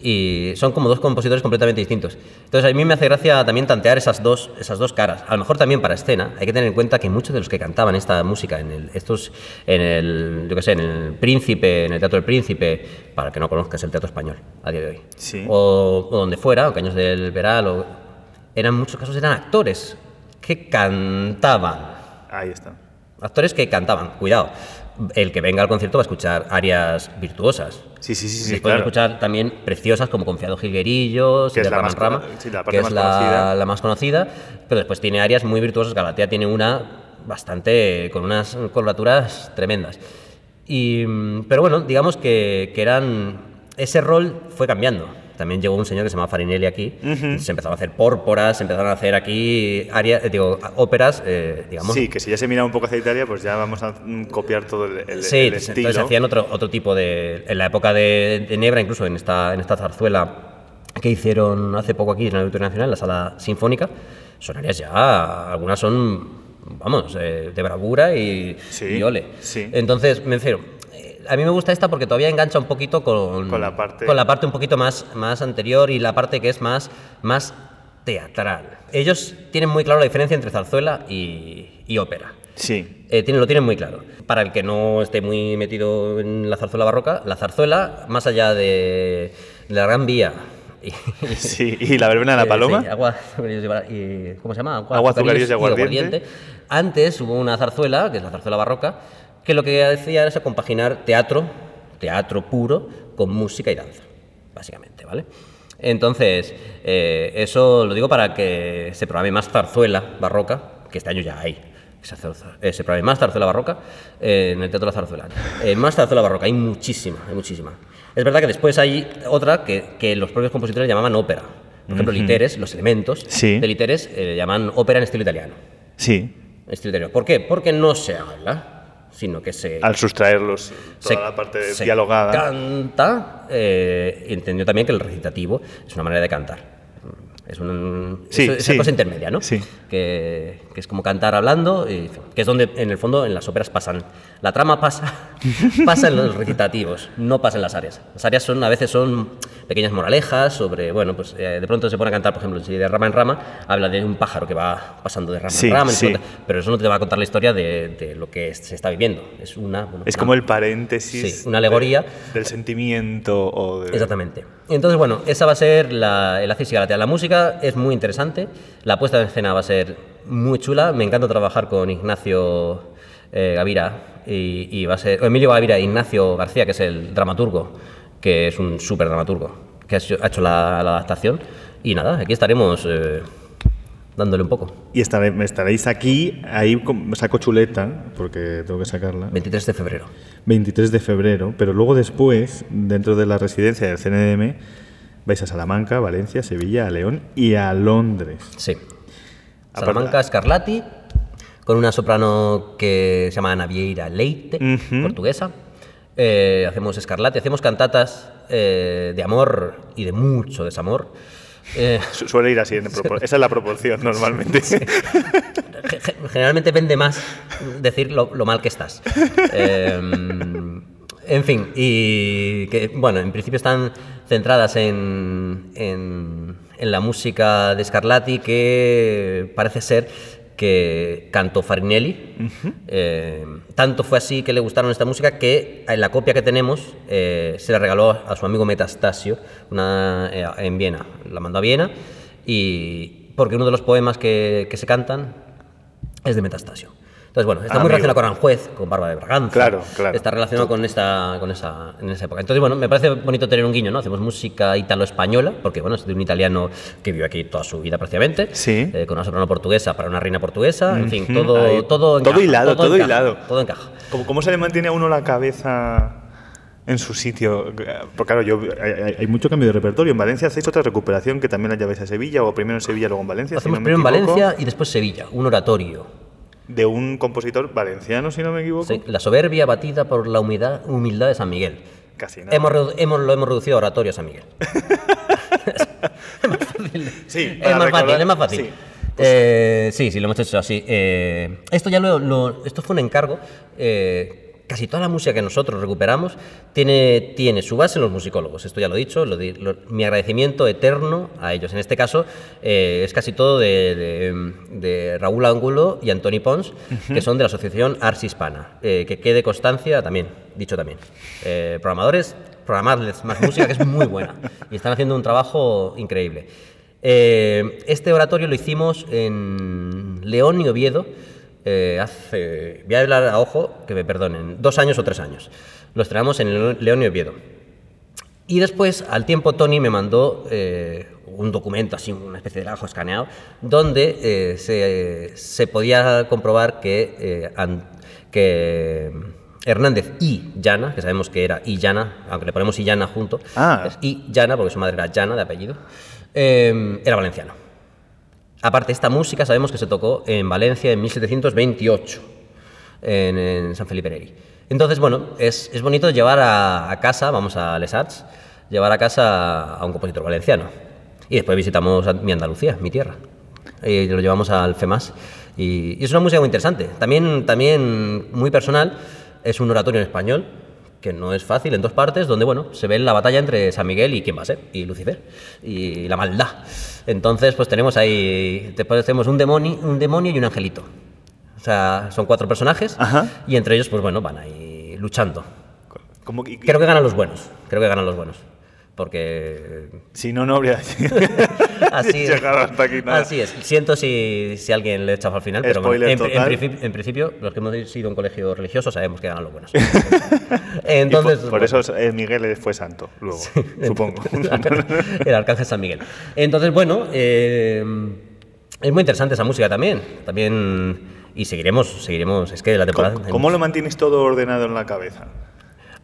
Y son como dos compositores completamente distintos. Entonces a mí me hace gracia también tantear esas dos, esas dos caras. A lo mejor también para escena hay que tener en cuenta que muchos de los que cantaban esta música en el, estos, en el, yo qué sé, en el Príncipe, en el Teatro del Príncipe, para que no conozcas el teatro español a día de hoy, Sí. o, o donde fuera, o Caños del Veral, o, eran muchos casos eran actores que cantaban. Ahí está. Actores que cantaban, cuidado. El que venga al concierto va a escuchar arias virtuosas. Sí, sí, sí, sí, Después claro. va a escuchar también preciosas como Confiado Jilguerillos, Que es la más Rama, cono- sí, la parte que es la, conocida. la más conocida, pero después tiene áreas muy virtuosas. Galatea tiene una bastante, con unas coloraturas tremendas. Y, mm, pero bueno, digamos que, que eran, ese rol fue cambiando. También llegó un señor que se llama Farinelli aquí, se empezaron a hacer pórporas, se empezaron a hacer aquí áreas, digo, óperas, eh, digamos, Sí, que si ya se mira un poco hacia Italia, pues ya vamos a copiar todo el, el- Sí, el entonces estilo. hacían otro, otro tipo de... En la época de, de Nebra, incluso en esta, en esta zarzuela que hicieron hace poco aquí en el Auditorio Nacional, en la sala sinfónica, son áreas ya, algunas son, vamos, eh, de bravura y, Sí, y ole. sí. Entonces, me refiero, a mí me gusta esta porque todavía engancha un poquito con, Con la parte- con la parte un poquito más, más anterior y la parte que es más, más teatral. Ellos tienen muy claro la diferencia entre zarzuela y, y ópera. Sí, Eh, tienen- lo tienen muy claro. Para el que no esté muy metido en la zarzuela barroca, la zarzuela, más allá de, de la Gran Vía y, sí. ¿Y la verbena de la eh, paloma? sí, agua, y ¿Cómo se llama? Agua, azucarillos y aguardiente. Antes hubo una zarzuela, que es la zarzuela barroca, que lo que hacía era compaginar teatro, teatro puro, con música y danza, básicamente, ¿vale? Entonces, eh, eso lo digo para que se programe más zarzuela barroca, que este año ya hay. Se, eh, se programe más zarzuela barroca eh, en el Teatro de la Zarzuela. Eh, más zarzuela barroca, hay muchísima, hay muchísima. Es verdad que después hay otra que, que los propios compositores llamaban ópera. Por ejemplo, Literes, los elementos Sí. de Literes eh, llaman ópera en estilo italiano. Sí. En estilo italiano. ¿Por qué? Porque no se habla, sino que se, Al sustraerlos toda se- la parte se dialogada. canta. eh, entendió también que el recitativo es una manera de cantar. Es, un, Sí, es esa sí. cosa intermedia, ¿no? Sí. Que, que es como cantar hablando, y, que es donde en el fondo en las óperas pasan. La trama pasa, pasa en los recitativos, no pasa en las áreas. Las áreas son a veces son pequeñas moralejas sobre, bueno, pues eh, de pronto se pone a cantar, por ejemplo, de rama en rama, habla de un pájaro que va pasando de rama Sí, en rama, sí. pero eso no te va a contar la historia de, de lo que se está viviendo. Es una, bueno, Es una- como el paréntesis. Sí, una alegoría. de- del sentimiento o de... Exactamente. Entonces, bueno, esa va a ser la, el Galatea. La música es muy interesante, la puesta en escena va a ser muy chula. Me encanta trabajar con Ignacio eh, Gavira y, y va a ser Emilio Gavira e Ignacio García, que es el dramaturgo, que es un súper dramaturgo, que ha hecho, la, la adaptación. Y nada, aquí estaremos eh, dándole un poco. Y estaré- estaréis aquí, ahí saco chuleta, porque tengo que sacarla. 23 de febrero. 23 de febrero, pero luego después, dentro de la residencia del CNDM, vais a Salamanca, Valencia, Sevilla, a León y a Londres. Sí. Salamanca Scarlatti, con una soprano que se llama Ana Vieira Leite, portuguesa. Eh, hacemos Scarlatti, hacemos cantatas eh, de amor y de mucho desamor. Eh, Su- Suele ir así, en esa es la proporción normalmente. ge- ge- generalmente vende más decir lo, lo mal que estás. En fin, y que, bueno, en principio están centradas en, en- en la música de Scarlatti, que parece ser que cantó Farinelli. Eh, tanto fue así que le gustaron esta música que en la copia que tenemos eh, se la regaló a su amigo Metastasio una, eh, en Viena. La mandó a Viena y porque uno de los poemas que, que se cantan es de Metastasio. Entonces, bueno, está Ah, muy relacionado con Aranjuez, con Barba de Braganza. Claro, claro. Está relacionado con esta, con esa, en esa época. Entonces, bueno, me parece bonito tener un guiño, ¿no? Hacemos música italo-española, porque, bueno, es de un italiano que vivió aquí toda su vida prácticamente. Sí. eh, con una soprano portuguesa para una reina portuguesa. En fin, todo, ahí. todo Todo encaja, hilado, todo encaja, hilado. Todo encaja. ¿Cómo, cómo se le mantiene a uno la cabeza en su sitio? Porque claro, yo, hay, mucho cambio de repertorio. En Valencia hacéis otra recuperación que también la lleváis a Sevilla, o primero en Sevilla, luego en Valencia. si Hacemos no primero en Valencia y después Sevilla, un oratorio. De un compositor valenciano, si no me equivoco. Sí, La soberbia batida por la humildad, humildad de San Miguel. Casi nada. Hemos, hemos- lo hemos reducido a oratorio a San Miguel. es más fácil. Sí, es más recordar- fácil, es más fácil. sí. Eh, sí, sí, lo hemos hecho así. Eh, esto ya lo, lo- esto fue un encargo eh, casi toda la música que nosotros recuperamos tiene, tiene su base en los musicólogos. Esto ya lo he dicho, lo di- lo- mi agradecimiento eterno a ellos. En este caso eh, es casi todo de, de- de Raúl Ángulo y Antoni Pons, que son de la Asociación Ars Hispana. Eh, que quede constancia también, dicho también. Eh, programadores, programarles más música, que es muy buena. Y están haciendo un trabajo increíble. Este oratorio lo hicimos en León y Oviedo eh, hace, voy a hablar a ojo, que me perdonen, dos años o tres años. Lo estrenamos en León- y Oviedo. Y después, al tiempo, Tony me mandó eh, un documento, así, una especie de trabajo escaneado, donde eh, se, se podía comprobar que, eh, que Hernández y Llana, que sabemos que era y Llana, aunque le ponemos y Llana junto, Ah. y Llana, porque su madre era Llana de apellido, eh, era valenciano. Aparte, esta música sabemos que se tocó en Valencia en 1728, en, San Felipe Neri. Entonces, bueno, es, es bonito llevar a, casa, vamos a Les Arts, llevar a casa a un compositor valenciano. Y después visitamos mi Andalucía, mi tierra. Y lo llevamos al FEMAS. Y, y es una música muy interesante. También, también muy personal, es un oratorio en español, que no es fácil, en dos partes, donde bueno, se ve la batalla entre San Miguel y quién va a ser, y Lucifer, y la maldad. Entonces, pues tenemos ahí, después tenemos un demonio, un demonio y un angelito. O sea, son cuatro personajes, Ajá. y entre ellos, pues bueno, van ahí luchando. ¿Cómo que- Creo que ganan los buenos, creo que ganan los buenos. Porque Si no, no habría así llegado hasta aquí nada. Así es. Siento si, si alguien le echa al final, pero bueno, en, en principio, en principio, los que hemos sido un colegio religioso sabemos que ganan los buenos. Entonces, por, por bueno. eso eh, Miguel fue santo, luego, supongo. el arcángel- el arcángel San Miguel. Entonces, bueno, eh, es muy interesante esa música también. También. Y seguiremos, seguiremos. Es que la temporada. ¿Cómo, cómo lo mantienes todo ordenado en la cabeza?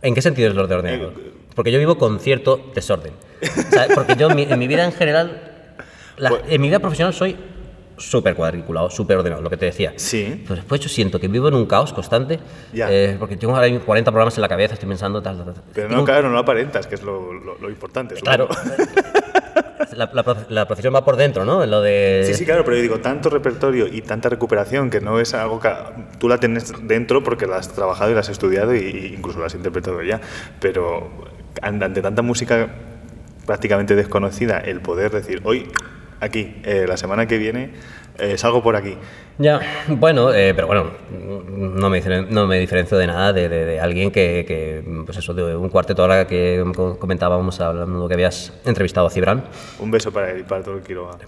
¿En qué sentido es lo de ordenado? Eh, Porque yo vivo con cierto desorden. O sea, porque yo en mi, en mi vida en general, la- Pues- en mi vida profesional soy súper cuadriculado, súper ordenado, lo que te decía. Sí. Pero después yo siento que vivo en un caos constante, Ya. eh, porque tengo ahora mismo 40 programas en la cabeza, estoy pensando tal, tal, tal. Pero Tengo- no, claro, no lo aparentas, que es lo, lo- lo importante. Claro. la, la, la procesión va por dentro, ¿no? Lo de... Sí, sí, claro, pero yo digo, tanto repertorio y tanta recuperación que no es algo que tú la tienes dentro porque la has trabajado y la has estudiado y incluso la has interpretado ya, pero ante tanta música prácticamente desconocida, el poder decir, hoy, aquí, eh, la semana que viene, eh, salgo por aquí. Ya, bueno, eh, pero bueno, no me, no me diferencio de nada de, de- de alguien que, que, pues eso, de un cuarteto ahora que co- comentábamos hablando que habías entrevistado a Cibran. Un beso para él y para todo el Quiroga.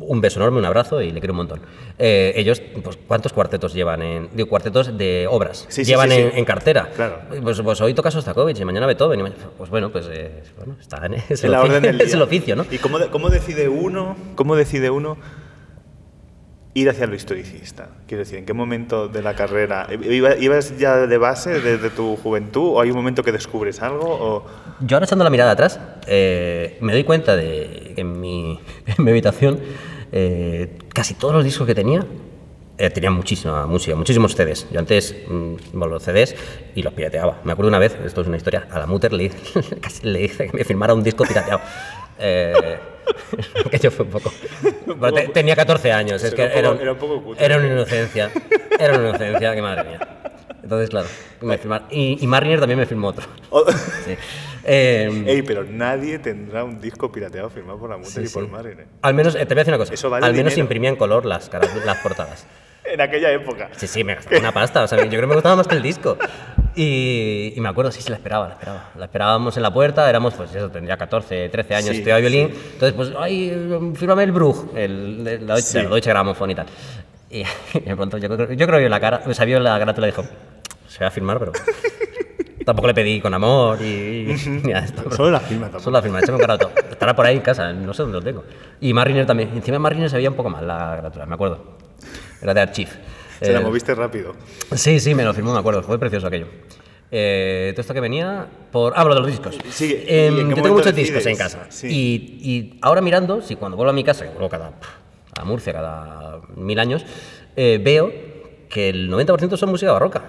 Un beso enorme, un abrazo y le quiero un montón. Eh, ellos, pues, ¿cuántos cuartetos llevan en. Digo, cuartetos de obras. Sí, sí, llevan sí, en, cartera. Claro. Pues, pues hoy toca Sostakovich y mañana Beethoven. y pues bueno, pues eh, bueno, está en, el oficio, es el oficio, ¿no? ¿Y cómo, de- cómo decide uno, cómo decide uno ir hacia lo historicista? Quiero decir, ¿en qué momento de la carrera? ¿Iba- ¿Ibas ya de base desde tu juventud o hay un momento que descubres algo? O... Yo ahora echando la mirada atrás, eh, me doy cuenta de que en mi, en mi habitación eh, casi todos los discos que tenía eh, muchísima música, muchísimos CDs. Yo antes, mm, bueno, los CDs y los pirateaba. Me acuerdo una vez, esto es una historia, a la Mutter le, casi le que me firmara un disco pirateado. Eh, aquello fue un poco... Te- tenía 14 años, es que Era un era, poco- era un poco cutre. era una inocencia, era una inocencia, que madre mía. Entonces, claro, me firmaron. Y, y Mariner también me firmó otro. o- Sí. Eh, Ey, pero nadie tendrá un disco pirateado firmado por la Mutter Sí, y por sí. Marine. Al menos, eh, te voy a decir una cosa. Eso vale Al menos dinero. imprimía en color las, caras, las portadas. En aquella época. Sí, sí, me gastaba una pasta. O sea, yo creo que me gustaba más que el disco. Y, y me acuerdo, sí, sí, la esperaba, la esperaba. La esperábamos en la puerta, éramos, pues eso, tendría 14, 13 años, Sí, estudiaba violín. Entonces, pues, ay, fírmame el Bruch, el, de la, Sí. la Deutsche Grammophon y tal. Y, y de pronto, yo, creo- yo creo que vio la cara, o sea, vio la carátula y dijo, se va a firmar, pero... Tampoco le pedí con amor y, y nada esto, Solo la firma tampoco. Solo la firma, échame un carátula. Estará por ahí en casa, no sé dónde lo tengo. Y Mariner también. Encima Mariner se veía un poco mal la carátula, me acuerdo. Era de Archive. Se la Eh, moviste rápido. Sí, sí, me lo firmó, me acuerdo. Fue precioso aquello. Eh, todo esto que venía por... Hablo de los discos. Sí, ¿y Eh, yo tengo muchos discos en casa. Sí. Y, y ahora mirando, si cuando vuelvo a mi casa, que vuelvo cada, a Murcia cada mil años, eh, veo que el 90% son música barroca.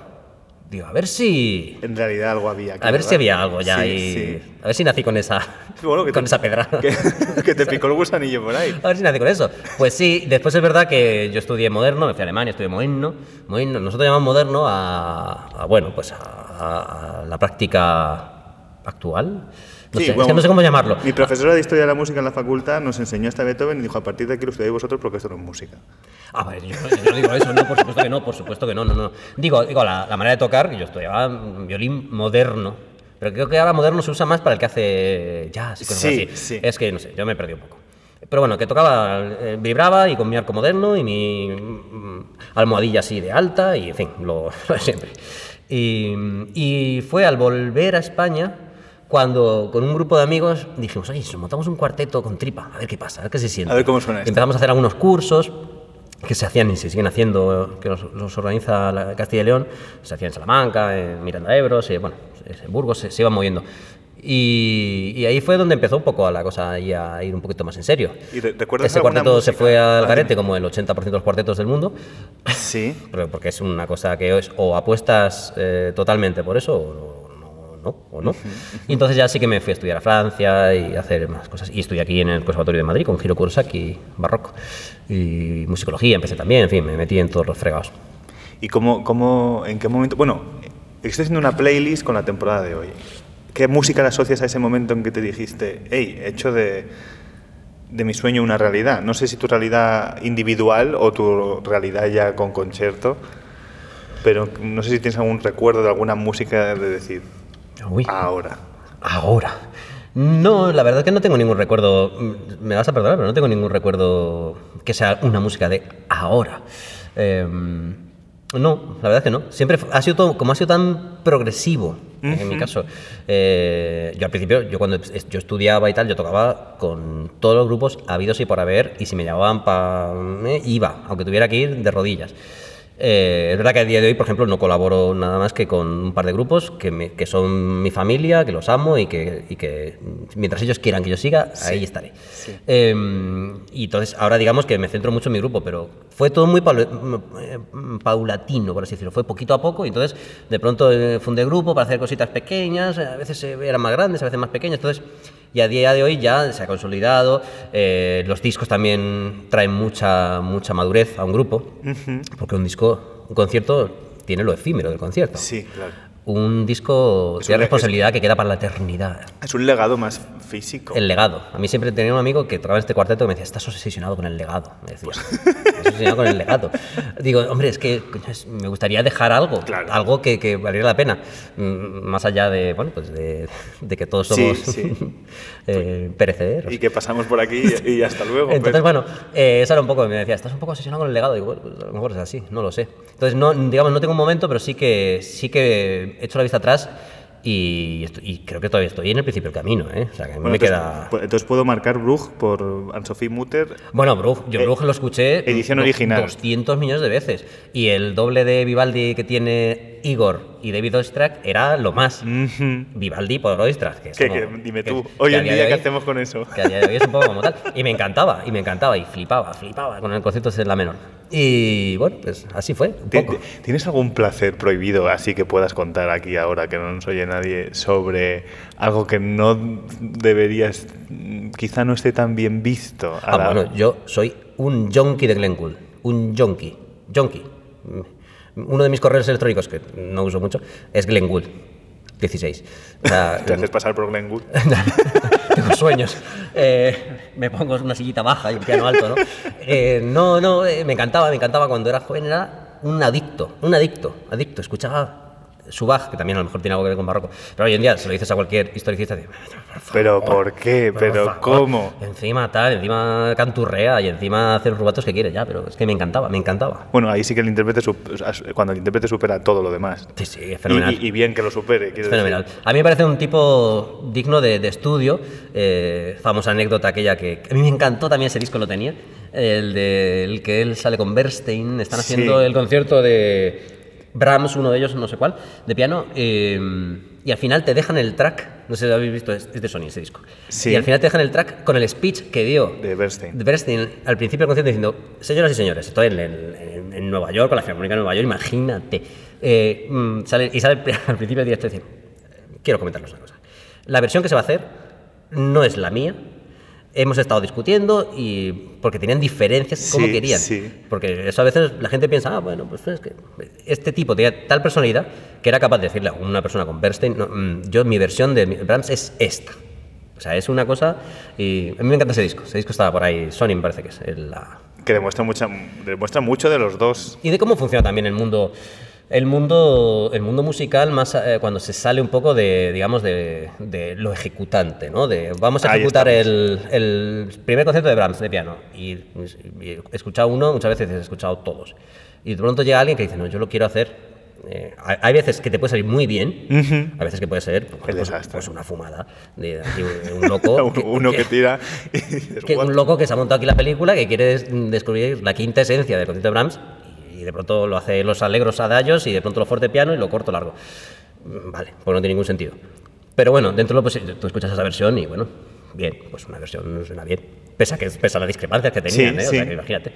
Digo, a ver si... En realidad algo había. aquí, A ver si había algo ya Sí, y... sí. A ver si nací con esa, Bueno, que con te- esa pedra. Que, que te picó el gusanillo por ahí. A ver si nací con eso. Pues sí, después es verdad que yo estudié moderno, me fui a Alemania, estudié moderno. moderno. Nosotros llamamos moderno a, a, bueno, pues a, a- a la práctica actual. No Sí, sé, es bueno, que no sé cómo llamarlo. Mi profesora de Historia de la Música en la facultad nos enseñó hasta Beethoven y dijo, a partir de aquí lo estudiáis vosotros porque esto no es música. Ah, pues yo, yo no digo eso, no, por supuesto que no, por supuesto que no, no, no. Digo, digo la, la manera de tocar, yo estudiaba violín moderno, pero creo que ahora moderno se usa más para el que hace jazz y cosas Sí, así. sí. Es que, no sé, yo me perdí un poco. Pero bueno, que tocaba, eh, vibraba y con mi arco moderno y mi mm, almohadilla así de alta y, en fin, lo, lo de siempre. Y, y fue al volver a España cuando con un grupo de amigos dijimos, oye, si montamos un cuarteto con tripa, a ver qué pasa, a ver qué se siente. A ver cómo suena esto. Empezamos a hacer algunos cursos que se hacían y se siguen haciendo, que los, los organiza la Castilla y León, se hacían en Salamanca, en Miranda de Ebro, se, bueno, en Burgos, se, se iban moviendo. Y, y ahí fue donde empezó un poco la cosa ahí a ir un poquito más en serio. ¿Y re- recuerdas Ese cuarteto se música? fue al Ah, garete como el 80% de los cuartetos del mundo, Sí. pero- porque es una cosa que es o apuestas eh, totalmente por eso o no, o no. Y entonces ya sí que me fui a estudiar a Francia y a hacer más cosas. Y estudié aquí en el Conservatorio de Madrid con Giro Kurosaki, barroco. Y musicología empecé también, en fin, me metí en todos los fregados. ¿Y cómo, cómo, en qué momento? Bueno, estoy haciendo una playlist con la temporada de hoy. ¿Qué música le asocias a ese momento en que te dijiste, hey, he hecho de, de mi sueño una realidad? No sé si tu realidad individual o tu realidad ya con concierto, pero no sé si tienes algún recuerdo de alguna música de decir, Uy. ahora. Ahora. No, la verdad es que no tengo ningún recuerdo. Me vas a perdonar, pero no tengo ningún recuerdo que sea una música de ahora. Em, no, la verdad es que no. Siempre ha sido todo, como ha sido tan progresivo, en mi caso. eh, yo al principio, yo cuando yo estudiaba y tal, yo tocaba con todos los grupos habidos y por haber, y si me llamaban para. iba, aunque tuviera que ir de rodillas. Eh, es verdad que a día de hoy, por ejemplo, no colaboro nada más que con un par de grupos que, me- que son mi familia, que los amo y que, y que mientras ellos quieran que yo siga, ahí estaré. Eh, y entonces ahora digamos que me centro mucho en mi grupo, pero fue todo muy eh, paulatino, por así decirlo. Fue poquito a poco y entonces de pronto eh, fundé grupo para hacer cositas pequeñas, a veces eh, eran más grandes, a veces más pequeñas. Entonces, y a día de hoy ya se ha consolidado. eh, los discos también traen mucha, mucha madurez a un grupo, porque un disco, un concierto tiene lo efímero del concierto. Sí, claro. Un disco Es tiene un responsabilidad que queda para la eternidad. Es un legado más físico. El legado. A mí siempre tenía un amigo que trabajaba en este cuarteto que me decía, estás obsesionado con el legado. Me decía, Pues "Estás obsesionado con el legado. Digo, hombre, es que es- me gustaría dejar algo, Claro. algo que, que valiera la pena. Mm, Más allá de, bueno, pues de, de que todos Sí, somos sí. eh, perecederos. Y que pasamos por aquí y, y hasta luego. Entonces, pero- bueno, eh, eso era un poco, me decía, estás un poco obsesionado con el legado. Digo, pues a lo mejor es así, no lo sé. Entonces, no, digamos, no tengo un momento, pero sí que, sí que he hecho la vista atrás y, y creo que todavía estoy en el principio del camino, ¿eh? O sea, que a mí Bueno, me entonces, queda... pu- entonces puedo marcar Brug por Anne-Sophie Mutter. Bueno, Bruj, yo Eh, Bruj lo escuché edición original. 200 millones de veces. Y el doble de Vivaldi que tiene Igor y David Oistrakh era lo más. Ujú. Vivaldi por Oistrakh. Que, Que- como- que dime tú, que hoy a en día día, ¿qué hacemos con eso? que a día de hoy es un poco como tal. Y me encantaba, y me encantaba, y flipaba, flipaba con el concierto de la menor. Y bueno, pues así fue, un poco. ¿Tienes algún placer prohibido así que puedas contar aquí ahora que no nos oye nadie sobre algo que no deberías, mm, quizá no esté tan bien visto? a Ah, la- bueno, yo soy un junkie de Glencool. Un junkie. Junkie. Uno de mis correos electrónicos, que no uso mucho, es Glenwood 16. O sea, Te haces pasar por Glenn Gould. tengo sueños. Eh, me pongo una sillita baja y un piano alto, ¿no? Eh, no, no, eh, me encantaba, me encantaba cuando era joven, era un adicto, un adicto, adicto. Escuchaba su Bach, que también a lo mejor tiene algo que ver con barroco, pero hoy en día se lo dices a cualquier historicista, dice, Pero ¿por qué? pero ¿Pero por cómo? Encima tal, encima canturrea y encima hace los rubatos que quiere, ya, pero es que me encantaba, me encantaba. Bueno, ahí sí que el intérprete, cuando el intérprete supera todo lo demás. Sí, sí, es fenomenal. y- y bien que lo supere, Es fenomenal. decir. A mí me parece un tipo digno de, de estudio. eh, famosa anécdota aquella que a mí me encantó también ese disco lo tenía. El de el que él sale con Bernstein. Están Sí. haciendo el concierto de Brahms, uno de ellos, no sé cuál, de piano. eh, y al final te dejan el track, no sé si lo habéis visto, es es de Sony ese disco. Sí. Y al final te dejan el track con el speech que dio De Bernstein. de Bernstein al principio del concierto diciendo, señoras y señores, estoy en, en- en Nueva York, con la Filarmónica de Nueva York, imagínate. Eh, mm, sale, y sale al principio del directo diciendo, quiero comentaros una cosa. La versión que se va a hacer no es la mía. Hemos estado discutiendo y porque tenían diferencias como Sí, querían. sí. Porque eso a veces la gente piensa, ah, bueno, pues es que este tipo tenía tal personalidad que era capaz de decirle a una persona con Bernstein, no, mm, yo mi versión de Brahms es esta. O sea, es una cosa y a mí me encanta ese disco. Ese disco estaba por ahí, Sony me parece que es la, Que demuestra, mucha, demuestra mucho de los dos. y de cómo funciona también el mundo el mundo el mundo musical más eh, cuando se sale un poco de digamos de, de lo ejecutante no de vamos a Ahí ejecutar el, el primer concierto de Brahms de piano y, y he escuchado uno muchas veces he escuchado todos. Y de pronto llega alguien que dice no yo lo quiero hacer eh, hay veces que te puede salir muy bien, hay veces que puede ser pues, pues, pues una fumada de, de un loco. Uno que tira y dices, Que un loco que se ha montado aquí la película, que quiere des- descubrir la quinta esencia del concierto de Brahms, y de pronto lo hace los alegros adagos y de pronto lo fuerte piano y lo corto largo. Mm, Vale, pues no tiene ningún sentido. Pero bueno, dentro de lo posible, tú escuchas esa versión y bueno, bien, pues una versión no suena bien. Pese a, que, pese a las discrepancias que tenían, Sí, ¿eh? O sea, sí. que imagínate.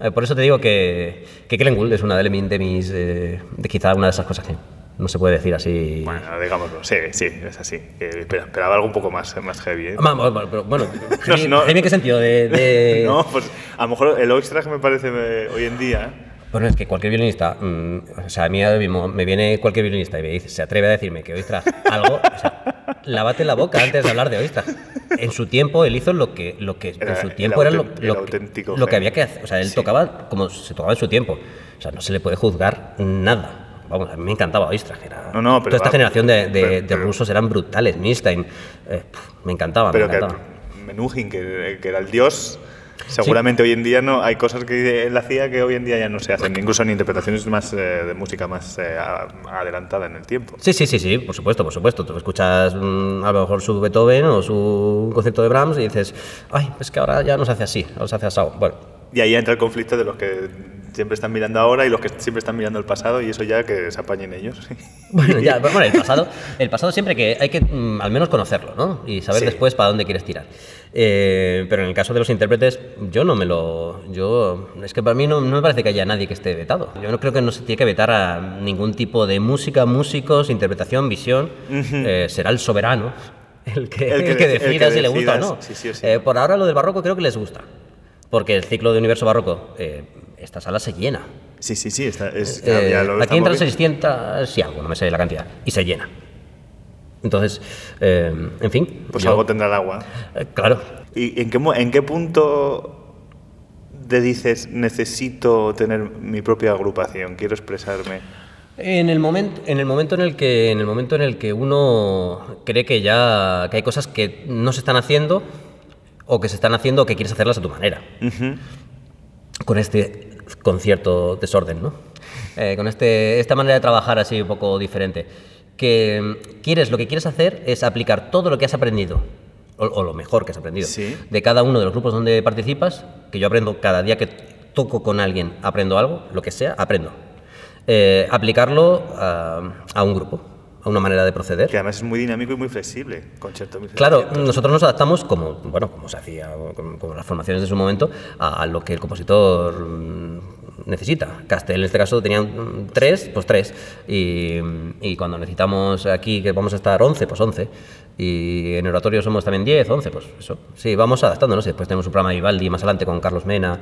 Eh, por eso te digo que, que Glenn Gould es una de, mi- de mis. eh, de quizá una de esas cosas que no se puede decir así. Bueno, digámoslo, sí, sí, es así. Espera- esperaba algo un poco más, más heavy. ¿eh? Bueno, pero bueno, No, heavy- no. heavy ¿en qué sentido? De, de- No, pues a lo mejor el Oxtrack me parece eh, hoy en día. Bueno, es que cualquier violinista, mm, o sea, a mí mismo me viene cualquier violinista y me dice, se atreve a decirme que Oistrakh algo, o sea, lávate la boca antes de hablar de Oistrakh. En su tiempo él hizo lo que, lo que Era en su tiempo era lo, lo que, lo que había que hacer. O sea, él Sí. tocaba como se tocaba en su tiempo. O sea, no se le puede juzgar nada. Vamos, a mí me encantaba Oistrakh. Era, No, no, pero toda esta va- generación de, de- pero- de rusos eran brutales. Milstein, eh, me encantaba, Pero me que encantaba. Menuhin, que, que era el dios, seguramente hoy en día no hay cosas que él hacía que hoy en día ya no se hacen, incluso en interpretaciones más eh, de música más eh, adelantada en el tiempo. Sí, sí, sí, sí, por supuesto, por supuesto. Tú escuchas mm, a lo mejor su Beethoven o su concierto de Brahms y dices, ay, es que ahora ya no se hace así, ahora se hace asado. Bueno, Y ahí entra el conflicto de los que siempre están mirando ahora y los que siempre están mirando el pasado y eso ya que se apañen ellos. bueno, ya, bueno, el pasado, el pasado siempre que hay que mm, al menos conocerlo, ¿no? Y saber Sí. después para dónde quieres tirar. Eh, pero en el caso de los intérpretes, yo no me lo. Yo, es que para mí no, no me parece que haya nadie que esté vetado. Yo no creo que no se tiene que vetar a ningún tipo de música, músicos, interpretación, visión. Eh, será el soberano el que, El que el que deci- el decida que si le gusta o no. sí, sí. Eh, por ahora lo del barroco creo que les gusta. Porque el ciclo de universo barroco, eh, esta sala se llena. Sí, sí, sí, está, es, Eh, ya lo aquí entran viendo. 600 y algo, no me sé la cantidad, y se llena. Entonces, eh, en fin. Pues yo- algo tendrá el agua. eh, claro. ¿Y en qué, en qué punto te dices necesito tener mi propia agrupación, quiero expresarme? En el momento, en el momento en el que, en el momento en el que uno cree que ya que hay cosas que no se están haciendo o que se están haciendo o que quieres hacerlas a tu manera. Con este concierto desorden, ¿no? Eh, con este, esta manera de trabajar así un poco diferente. Que mm, quieres, lo que quieres hacer es aplicar todo lo que has aprendido, o, o lo mejor que has aprendido, Sí. de cada uno de los grupos donde participas, que yo aprendo cada día que toco con alguien, aprendo algo, lo que sea, aprendo. Eh, aplicarlo a, a un grupo, a una manera de proceder. Que además es muy dinámico y muy flexible. Concierto muy Claro, nosotros nos adaptamos como, bueno, como se hacía con, con las formaciones de su momento a, a lo que el compositor mm, necesita. Castel en este caso tenían mm, tres, pues tres. Y, y cuando necesitamos aquí que vamos a estar 11, pues 11. Y en oratorio somos también 10, 11, pues eso. Sí, vamos adaptándonos. Después tenemos un programa de Vivaldi más adelante con Carlos Mena,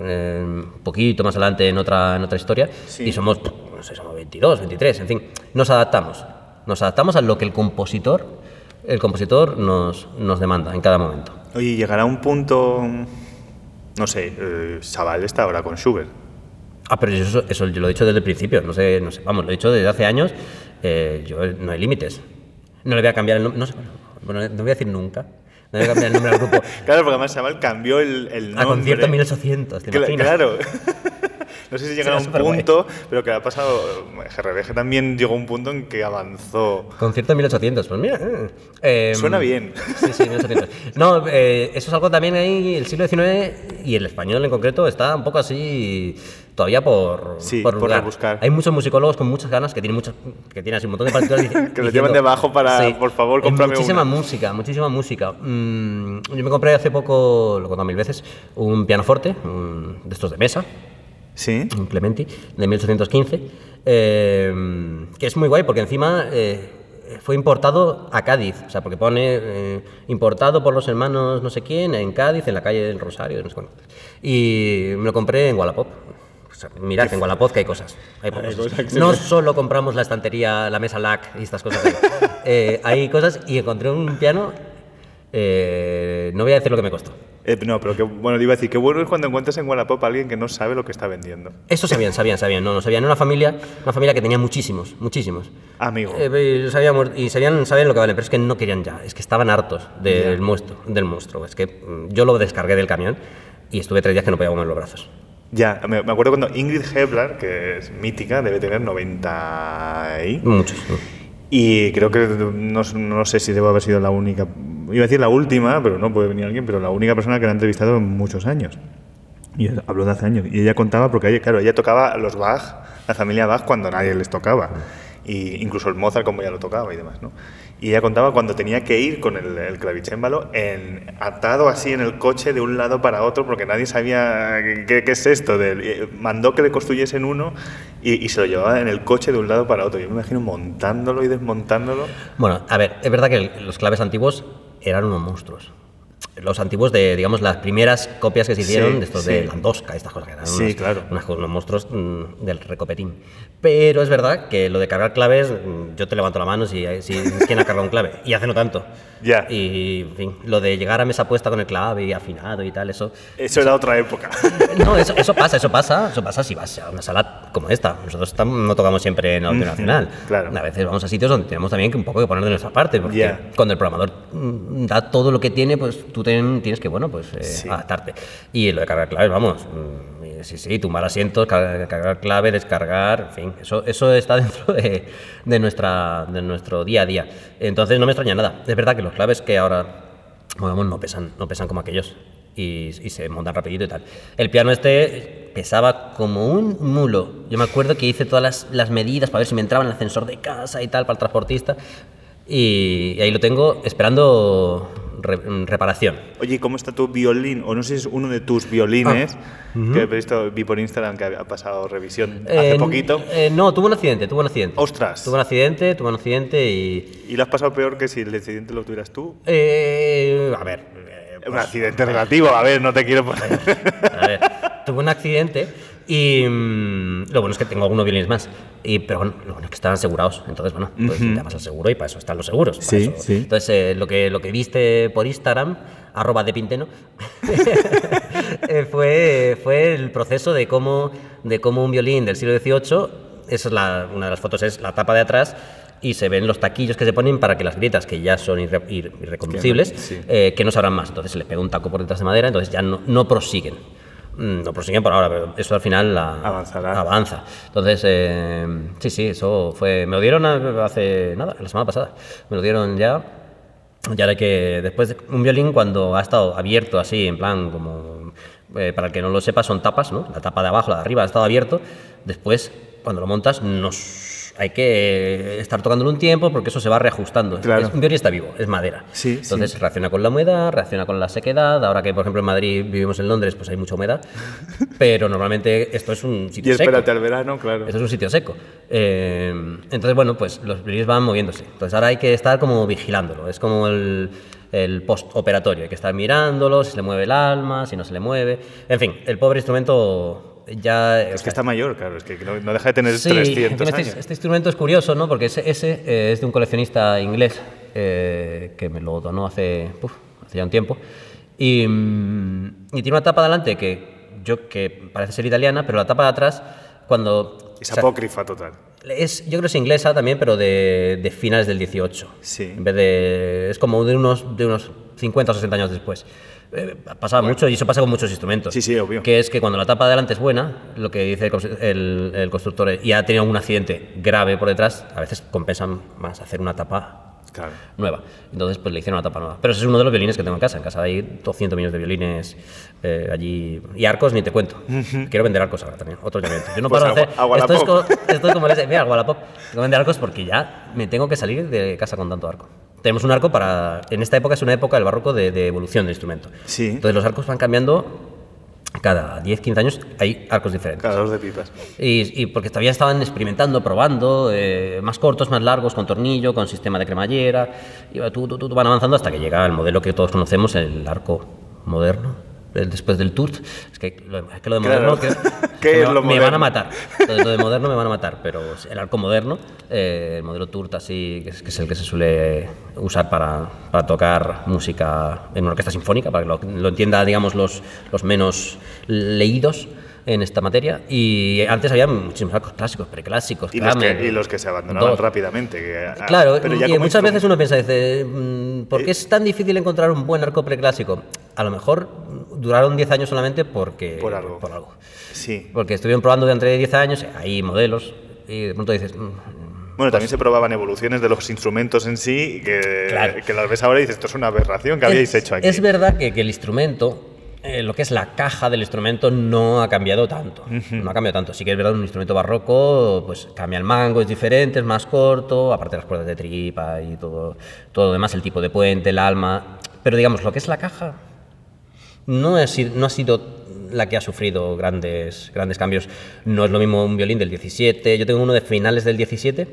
eh, un poquito más adelante en otra, en otra historia. Sí. Y somos, no sé, somos 22, 23, en fin. Nos adaptamos. Nos adaptamos a lo que el compositor, el compositor nos, nos demanda en cada momento. Oye, llegará un punto, no sé, eh, Sabal está ahora con Schubert. Ah, pero eso, eso yo lo he dicho desde el principio, no sé, no sé, vamos, lo he dicho desde hace años, eh, yo no hay límites. No le voy a cambiar el nombre, no sé, bueno, no voy a decir nunca, no le voy a cambiar el nombre al grupo. Claro, porque además Sabal cambió el, el nombre. A concierto 1800, ¿te imaginas? Claro. No sé si llegará a un punto, pero que ha pasado. GRBG también llegó a un punto en que avanzó. Concierto 1800, pues mira. eh, eh, Suena bien. Sí, sí, 1800. No, eh, eso es algo también ahí, el siglo XIX y el español en concreto está un poco así todavía por, Sí, por, por rebuscar. Hay muchos musicólogos con muchas ganas que tienen muchas que tienen así un montón de partituras Que los llevan debajo para, por favor, cómprame muchísima una. música, muchísima música. Mm, yo me compré hace poco, lo he contado mil veces, un pianoforte, un de estos de mesa, Sí. un Clementi, de 1815, eh, que es muy guay porque encima eh, fue importado a Cádiz, o sea, porque pone eh, importado por los hermanos no sé quién en Cádiz, en la calle del Rosario, no sé cuánto. Y me lo compré en Wallapop. Sea, mirad, en Wallapop que hay cosas. Hay cosas. cosas que No solo compramos la estantería, la mesa LAC y estas cosas. Eh, hay cosas y encontré un piano, eh, no voy a decir lo que me costó. Eh, no, pero que, bueno, te iba a decir, qué bueno es cuando encuentras en Wallapop a alguien que no sabe lo que está vendiendo. Eso sabían, sabían, sabían. No, no sabían. Era una familia, una familia que tenía muchísimos, muchísimos. Amigo. Eh, y sabíamos- y sabían, sabían lo que valen, pero es que no querían ya. Es que estaban hartos del monstruo, del monstruo. Es que mm, yo lo descargué del camión y estuve tres días que no podía mover los brazos. Ya, me, me acuerdo cuando Ingrid Hebler, que es mítica, debe tener 90 y... Muchos. Y creo que no, no sé si debo haber sido la única, iba a decir la última, pero no puede venir alguien, pero la única persona que la ha entrevistado en muchos años. Y habló de hace años. Y ella contaba, porque ella, claro, ella tocaba los Bach, la familia Bach, cuando nadie les tocaba. Y incluso el Mozart, como ella lo tocaba y demás, ¿no? Y ella contaba cuando tenía que ir con el, el clavicémbalo en, atado así en el coche de un lado para otro, porque nadie sabía qué, qué es esto. del- eh, mandó que le construyesen uno y, y se lo llevaba en el coche de un lado para otro. Yo me imagino montándolo y desmontándolo. Bueno, a ver, es verdad que los claves antiguos eran unos monstruos. Los antiguos de, digamos, las primeras copias que se hicieron Sí, de estos sí. de Landowska, estas cosas que eran Sí, unas- claro. unas co- unos monstruos mm, del recopetín. Pero es verdad que lo de cargar claves, mm, yo te levanto la mano si, si quién ha cargado un clave. Y hace no tanto. Ya. Y, en fin, lo de llegar a mesa puesta con el clave y afinado y tal, eso... Eso era otra época. No, eso, eso pasa, eso pasa, eso pasa si vas a una sala como esta. Nosotros no tocamos siempre en Auditorio Nacional. claro. A veces vamos a sitios donde tenemos también que un poco que poner de nuestra parte, porque cuando el programador mm, da todo lo que tiene, pues tú ten- tienes que, bueno, pues eh, Sí. adaptarte. Y lo de cargar claves, vamos, mm, sí, sí, tumbar asientos, cargar, cargar clave, descargar, en fin, eso, eso está dentro de, de nuestra, de nuestro día a día. Entonces no me extraña nada. Es verdad que los claves que ahora movemos no pesan, no pesan como aquellos y, y se montan rapidito y tal. El piano este pesaba como un mulo. Yo me acuerdo que hice todas las, las medidas para ver si me entraba en el ascensor de casa y tal para el transportista y, y ahí lo tengo esperando re- reparación. Oye, ¿y ¿cómo está tu violín? O no sé si es uno de tus violines, que he visto, vi por Instagram que ha pasado revisión hace Eh, poquito. eh, no, tuvo un accidente, tuvo un accidente. ¡Ostras! Tuvo un accidente, tuvo un accidente y... ¿Y lo has pasado peor que si el accidente lo tuvieras tú? eh, a ver... eh, Un pues- accidente relativo, a ver, no te quiero poner... A ver, tuve un accidente y mm, lo bueno es que tengo algunos violines más. Y, pero bueno, lo bueno es que están asegurados. Entonces, bueno, pues llamas al seguro y para eso están los seguros. Sí, eso. sí. Entonces, eh, lo, que, lo que viste por Instagram, arroba de Pinteno, eh, fue, fue el proceso de cómo, de cómo un violín del siglo XVIII, esa es la, una de las fotos, es la tapa de atrás. Y se ven los taquillos que se ponen para que las grietas, que ya son irre- ir- irreconducibles, Que no- sí. eh, que no se abran más. Entonces se le pega un taco por detrás de madera, entonces ya no, no prosiguen. Mm, No prosiguen por ahora, pero eso al final la- Avanzará. avanza. Entonces, eh, sí, sí, eso fue. Me lo dieron hace nada, la semana pasada. Me lo dieron ya. Ya de que después de un violín, cuando ha estado abierto así, en plan, como. eh, para el que no lo sepa, son tapas, ¿no? La tapa de abajo, la de arriba ha estado abierto. Después, cuando lo montas, nos. Hay que estar tocándolo un tiempo porque eso se va reajustando. Claro. Es- un violín está vivo, es madera. Sí, Entonces reacciona con la humedad, reacciona con la sequedad. Ahora que, por ejemplo, en Madrid vivimos en Londres, pues hay mucha humedad. Pero normalmente esto es un Y sitio seco. espérate al verano, claro. Esto es un sitio seco. Eh, entonces, bueno, pues los violines van moviéndose. Entonces ahora hay que estar como vigilándolo. Es como el, el postoperatorio. Hay que estar mirándolo, si se le mueve el alma, si no se le mueve. En fin, el pobre instrumento ya... Es que está mayor, claro, es que no, no deja de tener Sí, 300 encima años. este, este instrumento es curioso, ¿no? Porque ese, ese, eh, es de un coleccionista inglés eh, que me lo donó hace, puf, hace ya un tiempo. Y, mm, y tiene una tapa delante que yo que parece ser italiana, pero la tapa de atrás, cuando... Es o sea, apócrifa total. es, yo creo que es inglesa también, pero de, de finales del 18. Sí. En vez de. Es como de unos, de unos 50 o 60 años después. Eh, pasaba mucho y eso pasa con muchos instrumentos. Sí, sí, obvio. Que es que cuando la tapa de adelante es buena, lo que dice el, el- el constructor, y ha tenido un accidente grave por detrás, a veces compensan más hacer una tapa Claro. nueva. Entonces, pues le hicieron una tapa nueva. Pero ese es uno de los violines que tengo en casa. En casa hay 200 millones de violines eh, allí. Y arcos ni te cuento. Quiero vender arcos ahora también. Otro llamamiento. Yo no Pues paro de hacer. a esto, es como, esto es como les mira, Wallapop. Tengo que vender arcos porque ya me tengo que salir de casa con tanto arco. Tenemos un arco para. En esta época es una época del barroco de, de evolución del instrumento. Sí. Entonces los arcos van cambiando. Cada 10, 15 años hay arcos diferentes. Cada dos de pipas. Y, y porque todavía estaban experimentando, probando, eh, más cortos, más largos, con tornillo, con sistema de cremallera. Y tú, tú, tú, van avanzando hasta que llega el modelo que todos conocemos, el arco moderno, después del Tour. Es que lo, es que lo de Claro. moderno. que- ¿Qué que es me, lo me van moderno? a matar. Lo de, lo de moderno me van a matar, pero el arco moderno, eh, el modelo Tour así, que es, que es el que se suele usar para, para tocar música en una orquesta sinfónica, para que lo, lo entienda, digamos, los, los menos leídos en esta materia. Y antes había muchísimos arcos clásicos, preclásicos, Y los, que, y los que se abandonaban dos. rápidamente. que- Claro, pero ya y muchas veces uno piensa, dice, mm, ¿por qué es tan difícil encontrar un buen arco preclásico? A lo mejor duraron 10 años solamente porque... Por algo. Por algo. Sí. Porque estuvieron probando durante 10 años, hay modelos, y de pronto dices, mm, Bueno, también se probaban evoluciones de los instrumentos en sí, que, Claro. que las ves ahora y dices, esto es una aberración que habíais es, hecho aquí. Es verdad que, que el instrumento, eh, lo que es la caja del instrumento, no ha cambiado tanto. No ha cambiado tanto. Sí que es verdad, un instrumento barroco, pues cambia el mango, es diferente, es más corto, aparte de las cuerdas de tripa y todo, todo lo demás, el tipo de puente, el alma. Pero digamos, lo que es la caja, no ha sido, no ha sido la que ha sufrido grandes, grandes cambios. No es lo mismo un violín del 17. Yo tengo uno de finales del 17,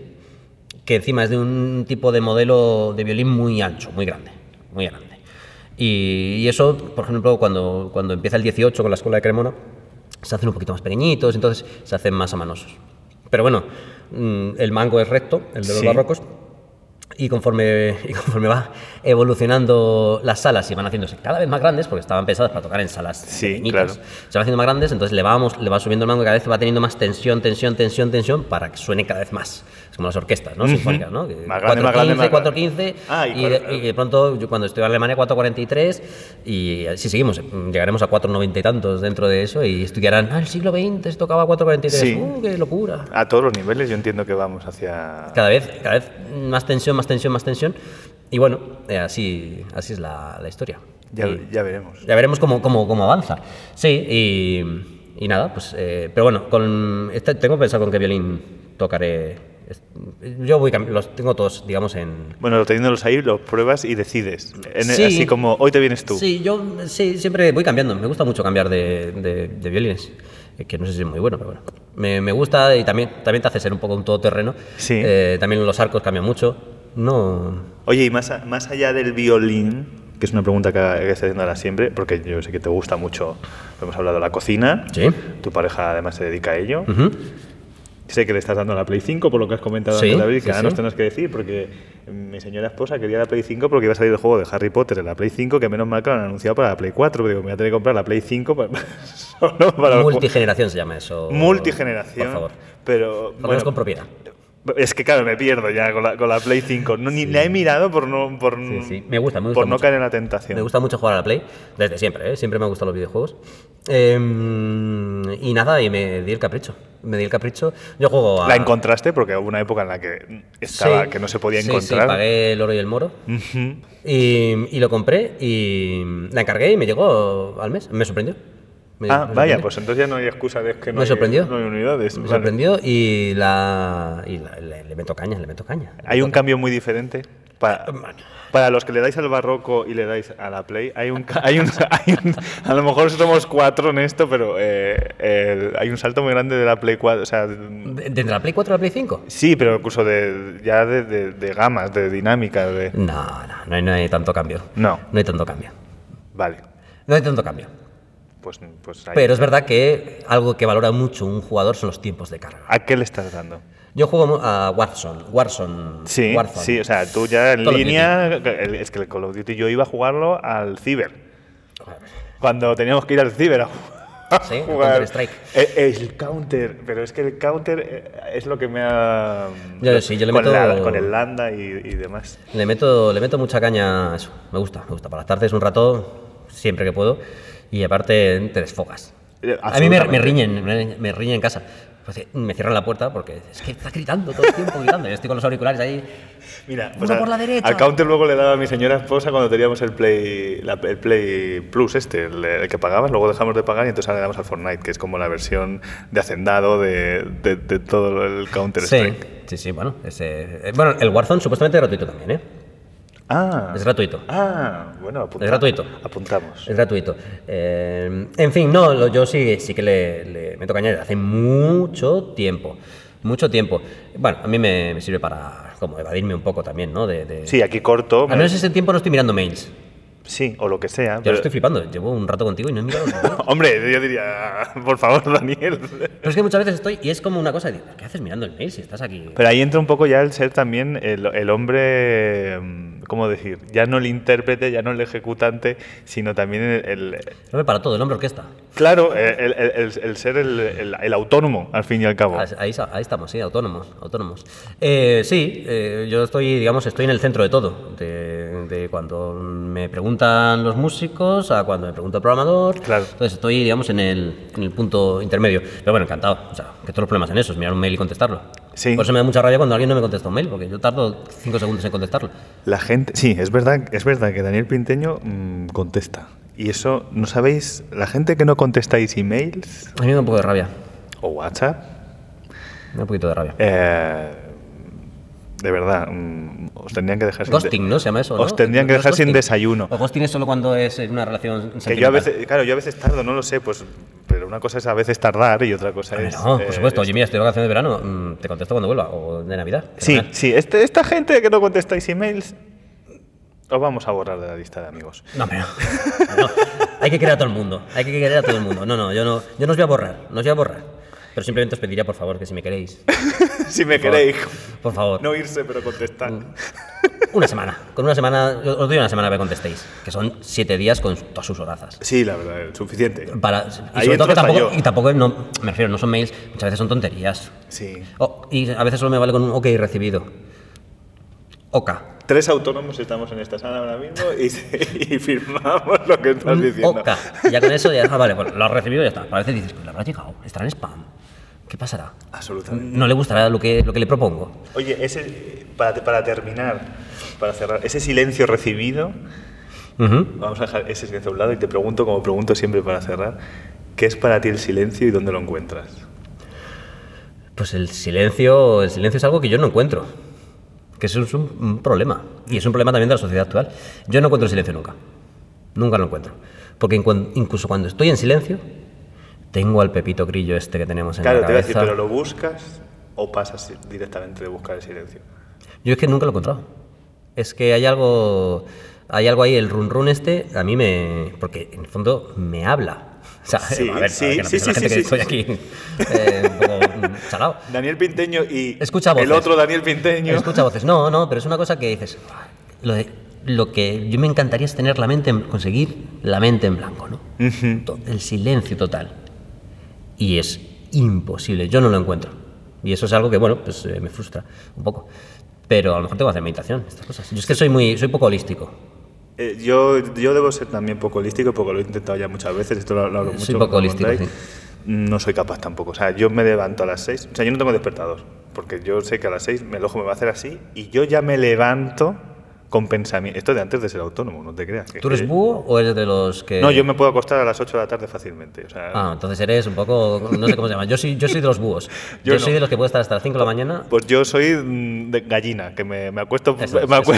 que encima es de un tipo de modelo de violín muy ancho, muy grande, muy grande. Y, y eso, por ejemplo, cuando, cuando empieza el 18 con la escuela de Cremona, se hacen un poquito más pequeñitos, entonces se hacen más amanosos. Pero bueno, mm, el mango es recto, el de los Sí. barrocos, y conforme, y conforme va evolucionando las salas y van haciéndose cada vez más grandes, porque estaban pensadas para tocar en salas Sí, pequeñitas, claro. se van haciendo más grandes, entonces le vamos, le va subiendo el mango y cada vez va teniendo más tensión, tensión, tensión, tensión, para que suene cada vez más. Como las orquestas, ¿no? Sinfónicas, ¿no? Más grande, más grande, 4.15, más grande. 4.15, Ah, y y, y de pronto, yo cuando estoy en Alemania, 4.43, y si seguimos, llegaremos a 4.90 y tantos dentro de eso, y estudiarán, ah, el siglo XX se tocaba 4.43, Sí. ¡uh, qué locura! A todos los niveles yo entiendo que vamos hacia... Cada vez, cada vez más tensión, más tensión, más tensión. Y bueno, eh, así, así es la, la historia. Ya, Y ya veremos. ya veremos cómo, cómo, cómo avanza. Sí, y, y nada, pues. eh, pero bueno, con este- tengo pensado con qué violín tocaré. Yo voy los tengo todos, digamos, en. Bueno, teniéndolos ahí, los pruebas y decides. En- Sí. Así como, hoy te vienes tú. Sí, yo sí, siempre voy cambiando. Me gusta mucho cambiar de, de, de violines. eh, Que no sé si es muy bueno, pero bueno. Me, me gusta y también, también te hace ser un poco un todoterreno. Sí. Eh, también los arcos cambian mucho. No. Oye, y más, a- más allá del violín, que es una pregunta que, que estoy haciendo ahora siempre, porque yo sé que te gusta mucho, hemos hablado de la cocina, Sí. tu pareja además se dedica a ello. Ujú. Sé que le estás dando la Play 5 por lo que has comentado Sí, antes, David, que sí, ahora sí. nos tenemos que decir, porque mi señora esposa quería la Play 5 porque iba a salir el juego de Harry Potter en la Play 5, que menos mal que lo han anunciado para la Play 4, pero digo, me voy a tener que comprar la Play 5 para, solo para. Multigeneración se llama eso. Multigeneración. Por favor. Pero, bueno, con propiedad. Es que claro, me pierdo ya con la, con la Play 5. No, ni la he mirado por no, por, Sí, sí. Me gusta, me gusta por no caer en la tentación. Me gusta mucho jugar a la Play, desde siempre, ¿eh? siempre me han gustado los videojuegos. Eh, y nada, y me di el capricho. Me di el capricho. Yo juego a. ¿La encontraste? Porque hubo una época en la que estaba, que no se podía encontrar. Sí, pagué el oro y el moro. Y, y lo compré y la encargué y me llegó al mes. Me sorprendió. Me- Ah, me vaya, pues entonces ya no hay excusa de que no, Me hay, sorprendió. no hay unidades. Me Vale. sorprendió y, la, y la- le, le meto caña, le meto caña. le Hay meto un cambio muy diferente. Para, para los que le dais al barroco y le dais a la Play, hay un, hay un, hay un- a lo mejor somos cuatro en esto, pero eh, el- hay un salto muy grande de la Play 4. O sea, ¿De, de la Play 4 a la Play 5? sí, pero incluso de, ya de, de- de gamas, de dinámica. De, No, no, no hay, no hay tanto cambio. No. No hay tanto cambio. vale, No hay tanto cambio. Pues, pues ahí. Pero es verdad que algo que valora mucho un jugador son los tiempos de carga. ¿A qué le estás dando? Yo juego a Warzone. Warzone. Sí, Warzone. sí, o sea, tú ya en Call of línea, el- es que el Call of Duty yo iba a jugarlo al Ciber. Cuando teníamos que ir al Ciber a a Sí, jugar. Counter-Strike. Eh, El, counter, pero es que el counter eh, es lo que me ha. Yo sí, yo le con, meto- la- con el Landa y, y demás. Le meto, le meto mucha caña a eso. Me gusta, me gusta. Para las tardes un rato, siempre que puedo. Y aparte te desfogas. Eh, A mí me, me riñen, me, me riñen en casa. Pues, me cierran la puerta porque es que está gritando todo el tiempo, gritando. Yo estoy con los auriculares ahí. Mira, Uno a- por la derecha. Al counter luego le daba a mi señora esposa cuando teníamos el Play, la- el Play Plus este, el, el que pagabas, luego dejamos de pagar y entonces ahora le damos al Fortnite, que es como la versión de hacendado de, de- de todo el Counter Sí, Strike. sí, sí, bueno. ese- eh, bueno, el Warzone supuestamente es gratuito también, ¿eh? Ah, Es gratuito. ah, bueno, apunta- Es gratuito. Apuntamos. Es gratuito. Eh, en fin, no, lo- yo sí, sí que le, le meto caña hace mucho tiempo. Mucho tiempo. Bueno, a mí me, me sirve para como evadirme un poco también, ¿no? De, de- Sí, aquí corto. Al menos ese tiempo no estoy mirando mails. Sí, o lo que sea. Ya lo pero- estoy flipando. Llevo un rato contigo y no he mirado. Hombre, yo diría, por favor, Daniel. Pero es que muchas veces estoy y es como una cosa de, ¿qué haces mirando el mail si estás aquí? Pero ahí entra un poco ya el ser también el, el hombre, mm, ¿cómo decir? Ya no el intérprete, ya no el ejecutante, sino también el... el- para todo, el hombre orquesta. claro, el, el- el- el ser el, autónomo, al fin y al cabo. Ahí, estamos, sí, autónomos, autónomos. Eh, sí, eh, yo estoy, digamos, estoy en el centro de todo. De, de cuando me preguntan los músicos a cuando me pregunta el programador. Claro. Entonces estoy, digamos, en el, en el punto intermedio. Pero bueno, encantado. O sea, que todos los problemas en eso, es mirar un mail y contestarlo. Sí. Por eso me da mucha rabia cuando alguien no me contesta un mail, porque yo tardo cinco segundos en contestarlo. La gente, sí, es verdad, es verdad que Daniel Pinteño mm, contesta. Y eso, ¿no sabéis? La gente que no contestáis emails A mí me da un poco de rabia. o WhatsApp, Me da un poquito de rabia. eh, de verdad, os tendrían que dejar sin de- Ghosting, ¿no? Se llama eso, ¿no? Os tendrían que ¿No es dejar sin ghosting? desayuno. O ghosting es solo cuando es en una relación Que yo a veces, claro, yo a veces tardo, no lo sé, pues, pero una cosa es a veces tardar y otra cosa es. no, eh, por supuesto. Oye, mira, estoy de vacaciones de verano, mm, te contesto cuando vuelva, o de Navidad. Sí, sí, este- esta gente que no contestáis emails, os vamos a borrar de la lista de amigos. No, pero no, hay que querer a todo el mundo, hay que querer a todo el mundo. No, no, yo no, yo no os voy a borrar, no os voy a borrar. Pero simplemente os pediría, por favor, que si me queréis, si me por queréis, favor, por favor, no irse, pero contestar. una semana. Con una semana, os doy una semana para que contestéis, que son siete días con todas sus horazas. Sí, la verdad, es suficiente. Para, y sobre todo que tampoco, yo. y tampoco no, me refiero, no son mails, muchas veces son tonterías. Sí. Oh, y a veces solo me vale con un OK recibido. OK. Tres autónomos estamos en esta sala ahora mismo y, y firmamos lo que estás diciendo. Y ya con eso ya, ah, vale, pues lo has recibido y ya está. A veces dices, pues le habrá llegado, estará en spam. ¿Qué pasará? Absolutamente. No le gustará lo que, lo que le propongo. Oye, ese, para, para terminar, para cerrar, ese silencio recibido, vamos a dejar ese silencio a un lado y te pregunto, como pregunto siempre para cerrar, ¿qué es para ti el silencio y dónde lo encuentras? Pues el silencio, el silencio es algo que yo no encuentro. Que eso es un, un problema. Y es un problema también de la sociedad actual. Yo no encuentro el silencio nunca. Nunca lo encuentro. Porque incluso cuando estoy en silencio, tengo al pepito grillo este que tenemos en Claro, la te voy a decir, cabeza. pero ¿lo buscas o pasas directamente de buscar el silencio? Yo es que nunca lo he encontrado. Es que hay algo, hay algo ahí, el run run este, a mí me... Porque en el fondo me habla. O sea, Sí, a ver, sí, para que no sí, piense la sí, gente sí, que sí, estoy sí. aquí eh, un poco mm. Daniel Pinteño y Escucha el otro Daniel Pinteño. Escucha voces. No, no, pero es una cosa que dices. Lo, de- lo que yo me encantaría es tener la mente, en- conseguir la mente en blanco, ¿no? El silencio total. Y es imposible, yo no lo encuentro. Y eso es algo que, bueno, pues eh, me frustra un poco. Pero a lo mejor tengo que hacer meditación, estas cosas. Yo es que soy muy, soy poco holístico. Eh, yo, yo debo ser también poco holístico porque lo he intentado ya muchas veces, esto lo, lo hablo Soy mucho. poco con holístico, sí. No soy capaz tampoco. O sea, yo me levanto a las 6. O sea, yo no tengo despertador. Porque yo sé que a las 6 el ojo me va a hacer así y yo ya me levanto con pensamiento. Esto de antes de ser autónomo, no te creas. ¿Tú eres búho o eres de los que.? No, yo me puedo acostar a las 8 de la tarde fácilmente. O sea... Ah, entonces eres un poco. No sé cómo se llama. Yo soy, yo soy de los búhos. yo, yo soy de los que puedo estar hasta las 5 de la mañana. Pues yo soy mm, de gallina, que me, me acuesto. Me, acuesto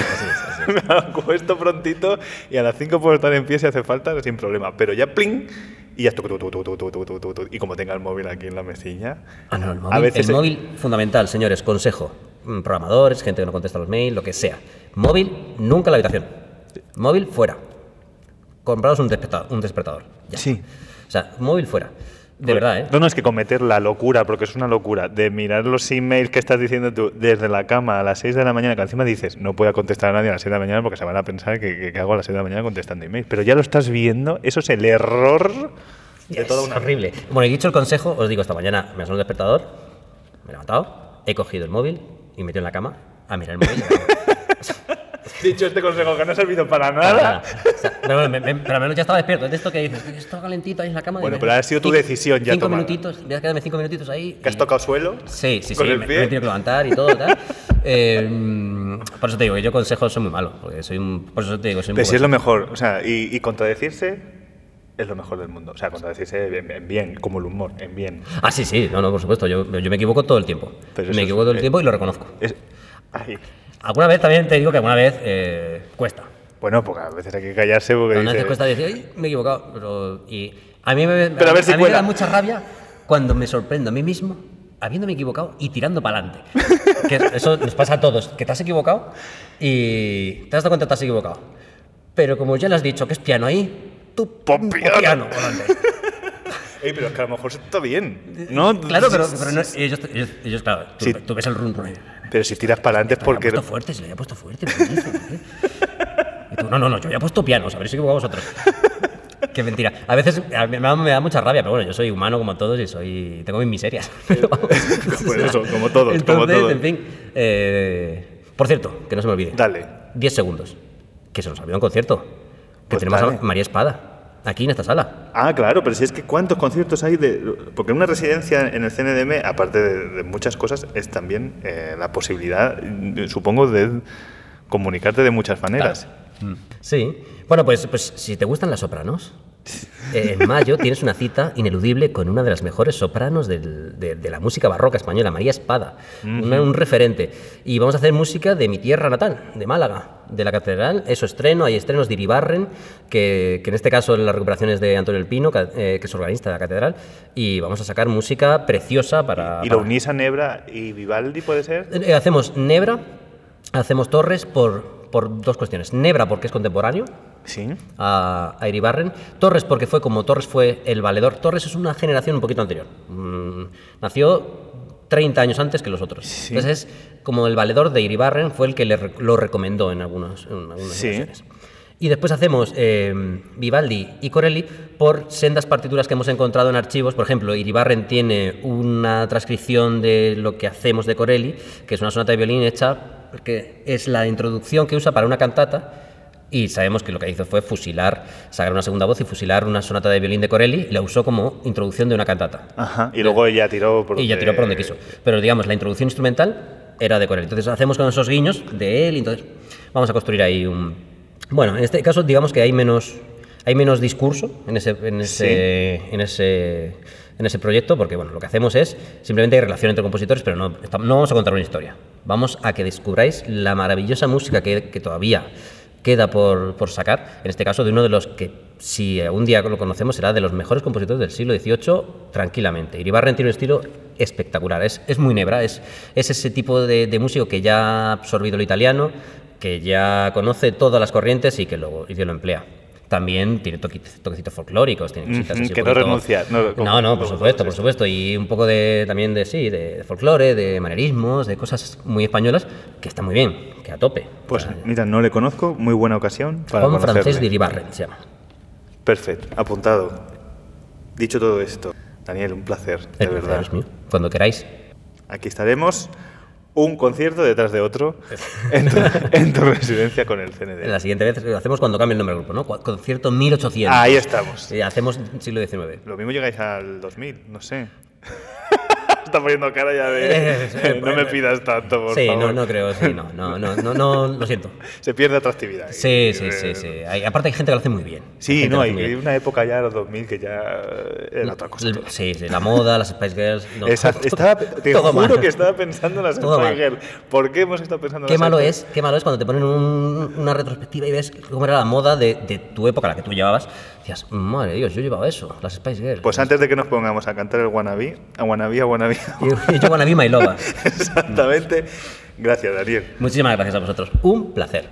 me, acuesto prontito y a las 5 puedo estar en pie si hace falta, sin problema. Pero ya pling y ya tu, tu, tu, y como tenga el móvil aquí en la mesilla. Ah, no, el móvil, a veces el móvil fundamental, señores, consejo. Programadores, gente que no contesta los mails, lo que sea. Móvil, nunca en la habitación. Móvil, fuera. Compraos un despertador. Un despertador. Ya. Sí. O sea, móvil fuera. De verdad, ¿eh? No, no, es que cometer la locura, porque es una locura, de mirar los emails que estás diciendo tú desde la cama a las 6 de la mañana, que encima dices, no puedo contestar a nadie a las 6 de la mañana porque se van a pensar que, que- que hago a las 6 de la mañana contestando emails. Pero ya lo estás viendo, eso es el error de Es toda una horrible. Bueno, y dicho el consejo, os digo, esta mañana me ha sonado el despertador, me he levantado, he cogido el móvil y me he metido en la cama a mirar el móvil. Dicho este consejo que no ha servido para Nada. O sea, pero, bueno, me- me- pero al menos ya estaba despierto. De esto que dices, estoy calentito ahí en la cama. Bueno, pero ha sido tu decisión ya Cinco tomada. minutitos, voy a quedarme cinco minutitos ahí. ¿Que has y- tocado suelo? Sí, sí, sí, ¿Con me, el me pie? he tenido que levantar y todo, tal. Eh, por eso te digo, que yo consejos soy muy malo, porque soy un, por eso te digo, soy un Pero si es lo mejor. O sea, y, y contradecirse es lo mejor del mundo. O sea, contradecirse en, en bien, como el humor, en bien. Ah, sí, sí, no, no, por supuesto, yo, yo me equivoco todo el tiempo. Pero eso me es- equivoco todo el eh, tiempo y lo reconozco. Es- Ay. Alguna vez también te digo que alguna vez eh, cuesta. Bueno, porque a veces hay que callarse porque Alguna vez dice- cuesta decir, "Ay, me he equivocado, pero... Y a mí me, Pero a ver si mí me cuela. da mucha rabia cuando me sorprendo a mí mismo habiéndome equivocado y tirando para adelante. que eso nos pasa a todos, que te has equivocado y te has dado cuenta que te has equivocado. Pero como ya le has dicho que es piano ahí, tú Pon piano. delante. Ey, pero es que a lo mejor está bien. ¿no? Claro, pero, pero no, ellos, ellos, ellos, claro, tú, Sí. tú ves el run run. Pero si tiras para adelante es Lo había porque. puesto fuerte, se lo había puesto fuerte. ¿por qué dice? ¿Por qué? Y tú, no, no, no, yo había puesto piano, os habréis equivocado vosotros. Qué mentira. A veces a mí me da, me da mucha rabia, pero bueno, yo soy humano como todos y soy tengo mis miserias. Pues eso, como todos, Entonces, como todos. en fin. eh, por cierto, que no se me olvide. Dale. 10 segundos. Que se nos olvidó un concierto. Que Pues tenemos dale. a María Espada. Aquí en esta sala. Ah, claro, pero si es que cuántos conciertos hay de... Porque una residencia en el CNDM, aparte de, de muchas cosas, es también eh, la posibilidad, mm, supongo, de comunicarte de muchas maneras. Sí. Bueno, pues, pues si te gustan las sopranos, en mayo tienes una cita ineludible con una de las mejores sopranos del- de, de la música barroca española, María Espada, una- un referente. Y vamos a hacer música de mi tierra natal, de Málaga, de la Catedral. Eso estreno, hay estrenos de Iribarren, que, que en este caso la recuperación es de Antonio El Pino, eh, que es organista de la Catedral. Y vamos a sacar música preciosa para... ¿Y lo para- unís a Nebra y Vivaldi, puede ser? eh, hacemos Nebra, hacemos Torres por, por dos cuestiones. Nebra porque es contemporáneo, Sí. a, a Iribarren. Torres, porque fue como Torres fue el valedor. Torres es una generación un poquito anterior. Mm, nació 30 años antes que los otros. Sí. Entonces es como el valedor de Iribarren fue el que le lo recomendó en, algunos, en algunas Sí. ocasiones. Y después hacemos eh, Vivaldi y Corelli por sendas partituras que hemos encontrado en archivos. Por ejemplo, Iribarren tiene una transcripción de lo que hacemos de Corelli, que es una sonata de violín hecha, que es la introducción que usa para una cantata. Y sabemos que lo que hizo fue fusilar, sacar una segunda voz y fusilar una sonata de violín de Corelli y la usó como introducción de una cantata. Ajá. Y luego ella tiró por Y ya tiró por donde quiso. Pero digamos, la introducción instrumental era de Corelli. Entonces hacemos con esos guiños de él y entonces vamos a construir ahí un... Bueno, en este caso digamos que hay menos, hay menos discurso en ese, en ese, en ese, en ese proyecto porque bueno, lo que hacemos es simplemente hay relación entre compositores, pero no, no vamos a contar una historia. Vamos a que descubráis la maravillosa música que, todavía queda por, por sacar, en este caso de uno de los que, si un día lo conocemos, será de los mejores compositores del siglo XVIII tranquilamente. Iribarren tiene un estilo espectacular, es, es muy nebra, es, es ese tipo de, de músico que ya ha absorbido lo italiano, que ya conoce todas las corrientes y que lo, y que lo emplea. También tiene toque- toquecitos folclóricos, tiene cositas así que no renuncia, no, no, no, por supuesto, por supuesto. Y un poco de, también de, sí, de, de folclore, de manerismos, de cosas muy españolas, que está muy bien, que a tope. Pues sea, mira, no le conozco, muy buena ocasión para Juan francés de Iribarren se llama. Perfecto, apuntado. Dicho todo esto, Daniel, un placer, de El placer verdad. es mío. Cuando queráis. Aquí estaremos, un concierto detrás de otro, en tu, en tu residencia con el CND. La siguiente vez lo hacemos cuando cambie el nombre del grupo, ¿no? Concierto 1800. Ahí estamos. Y hacemos siglo XIX. Lo mismo llegáis al 2000, no sé. Está poniendo cara ya de... Eh, eh, no me pidas tanto, por sí, favor. no, no creo, sí, no, no, no, no, no, lo siento. Se pierde atractividad. Sí, sí, Eh, sí, sí. Hay- aparte hay gente que lo hace muy bien. Sí, no, hay una época ya, los 2000, que ya era otra cosa. Sí, sí, la moda, las Spice Girls. no, estaba, te todo juro mal. que estaba pensando en las Todo Spice. Girls. ¿Por qué hemos estado pensando en Qué las malo Spice es, qué malo es cuando te ponen un- una retrospectiva y ves cómo era la moda de, de tu época, la que tú llevabas. Decías, madre de Dios, yo llevaba eso, las Spice Girls. Pues antes de que nos pongamos a cantar el Wannabe, a Wannabe, a Wannabe, yo wanna be my loba. exactamente. Gracias, Daniel. Muchísimas gracias a vosotros. Un placer.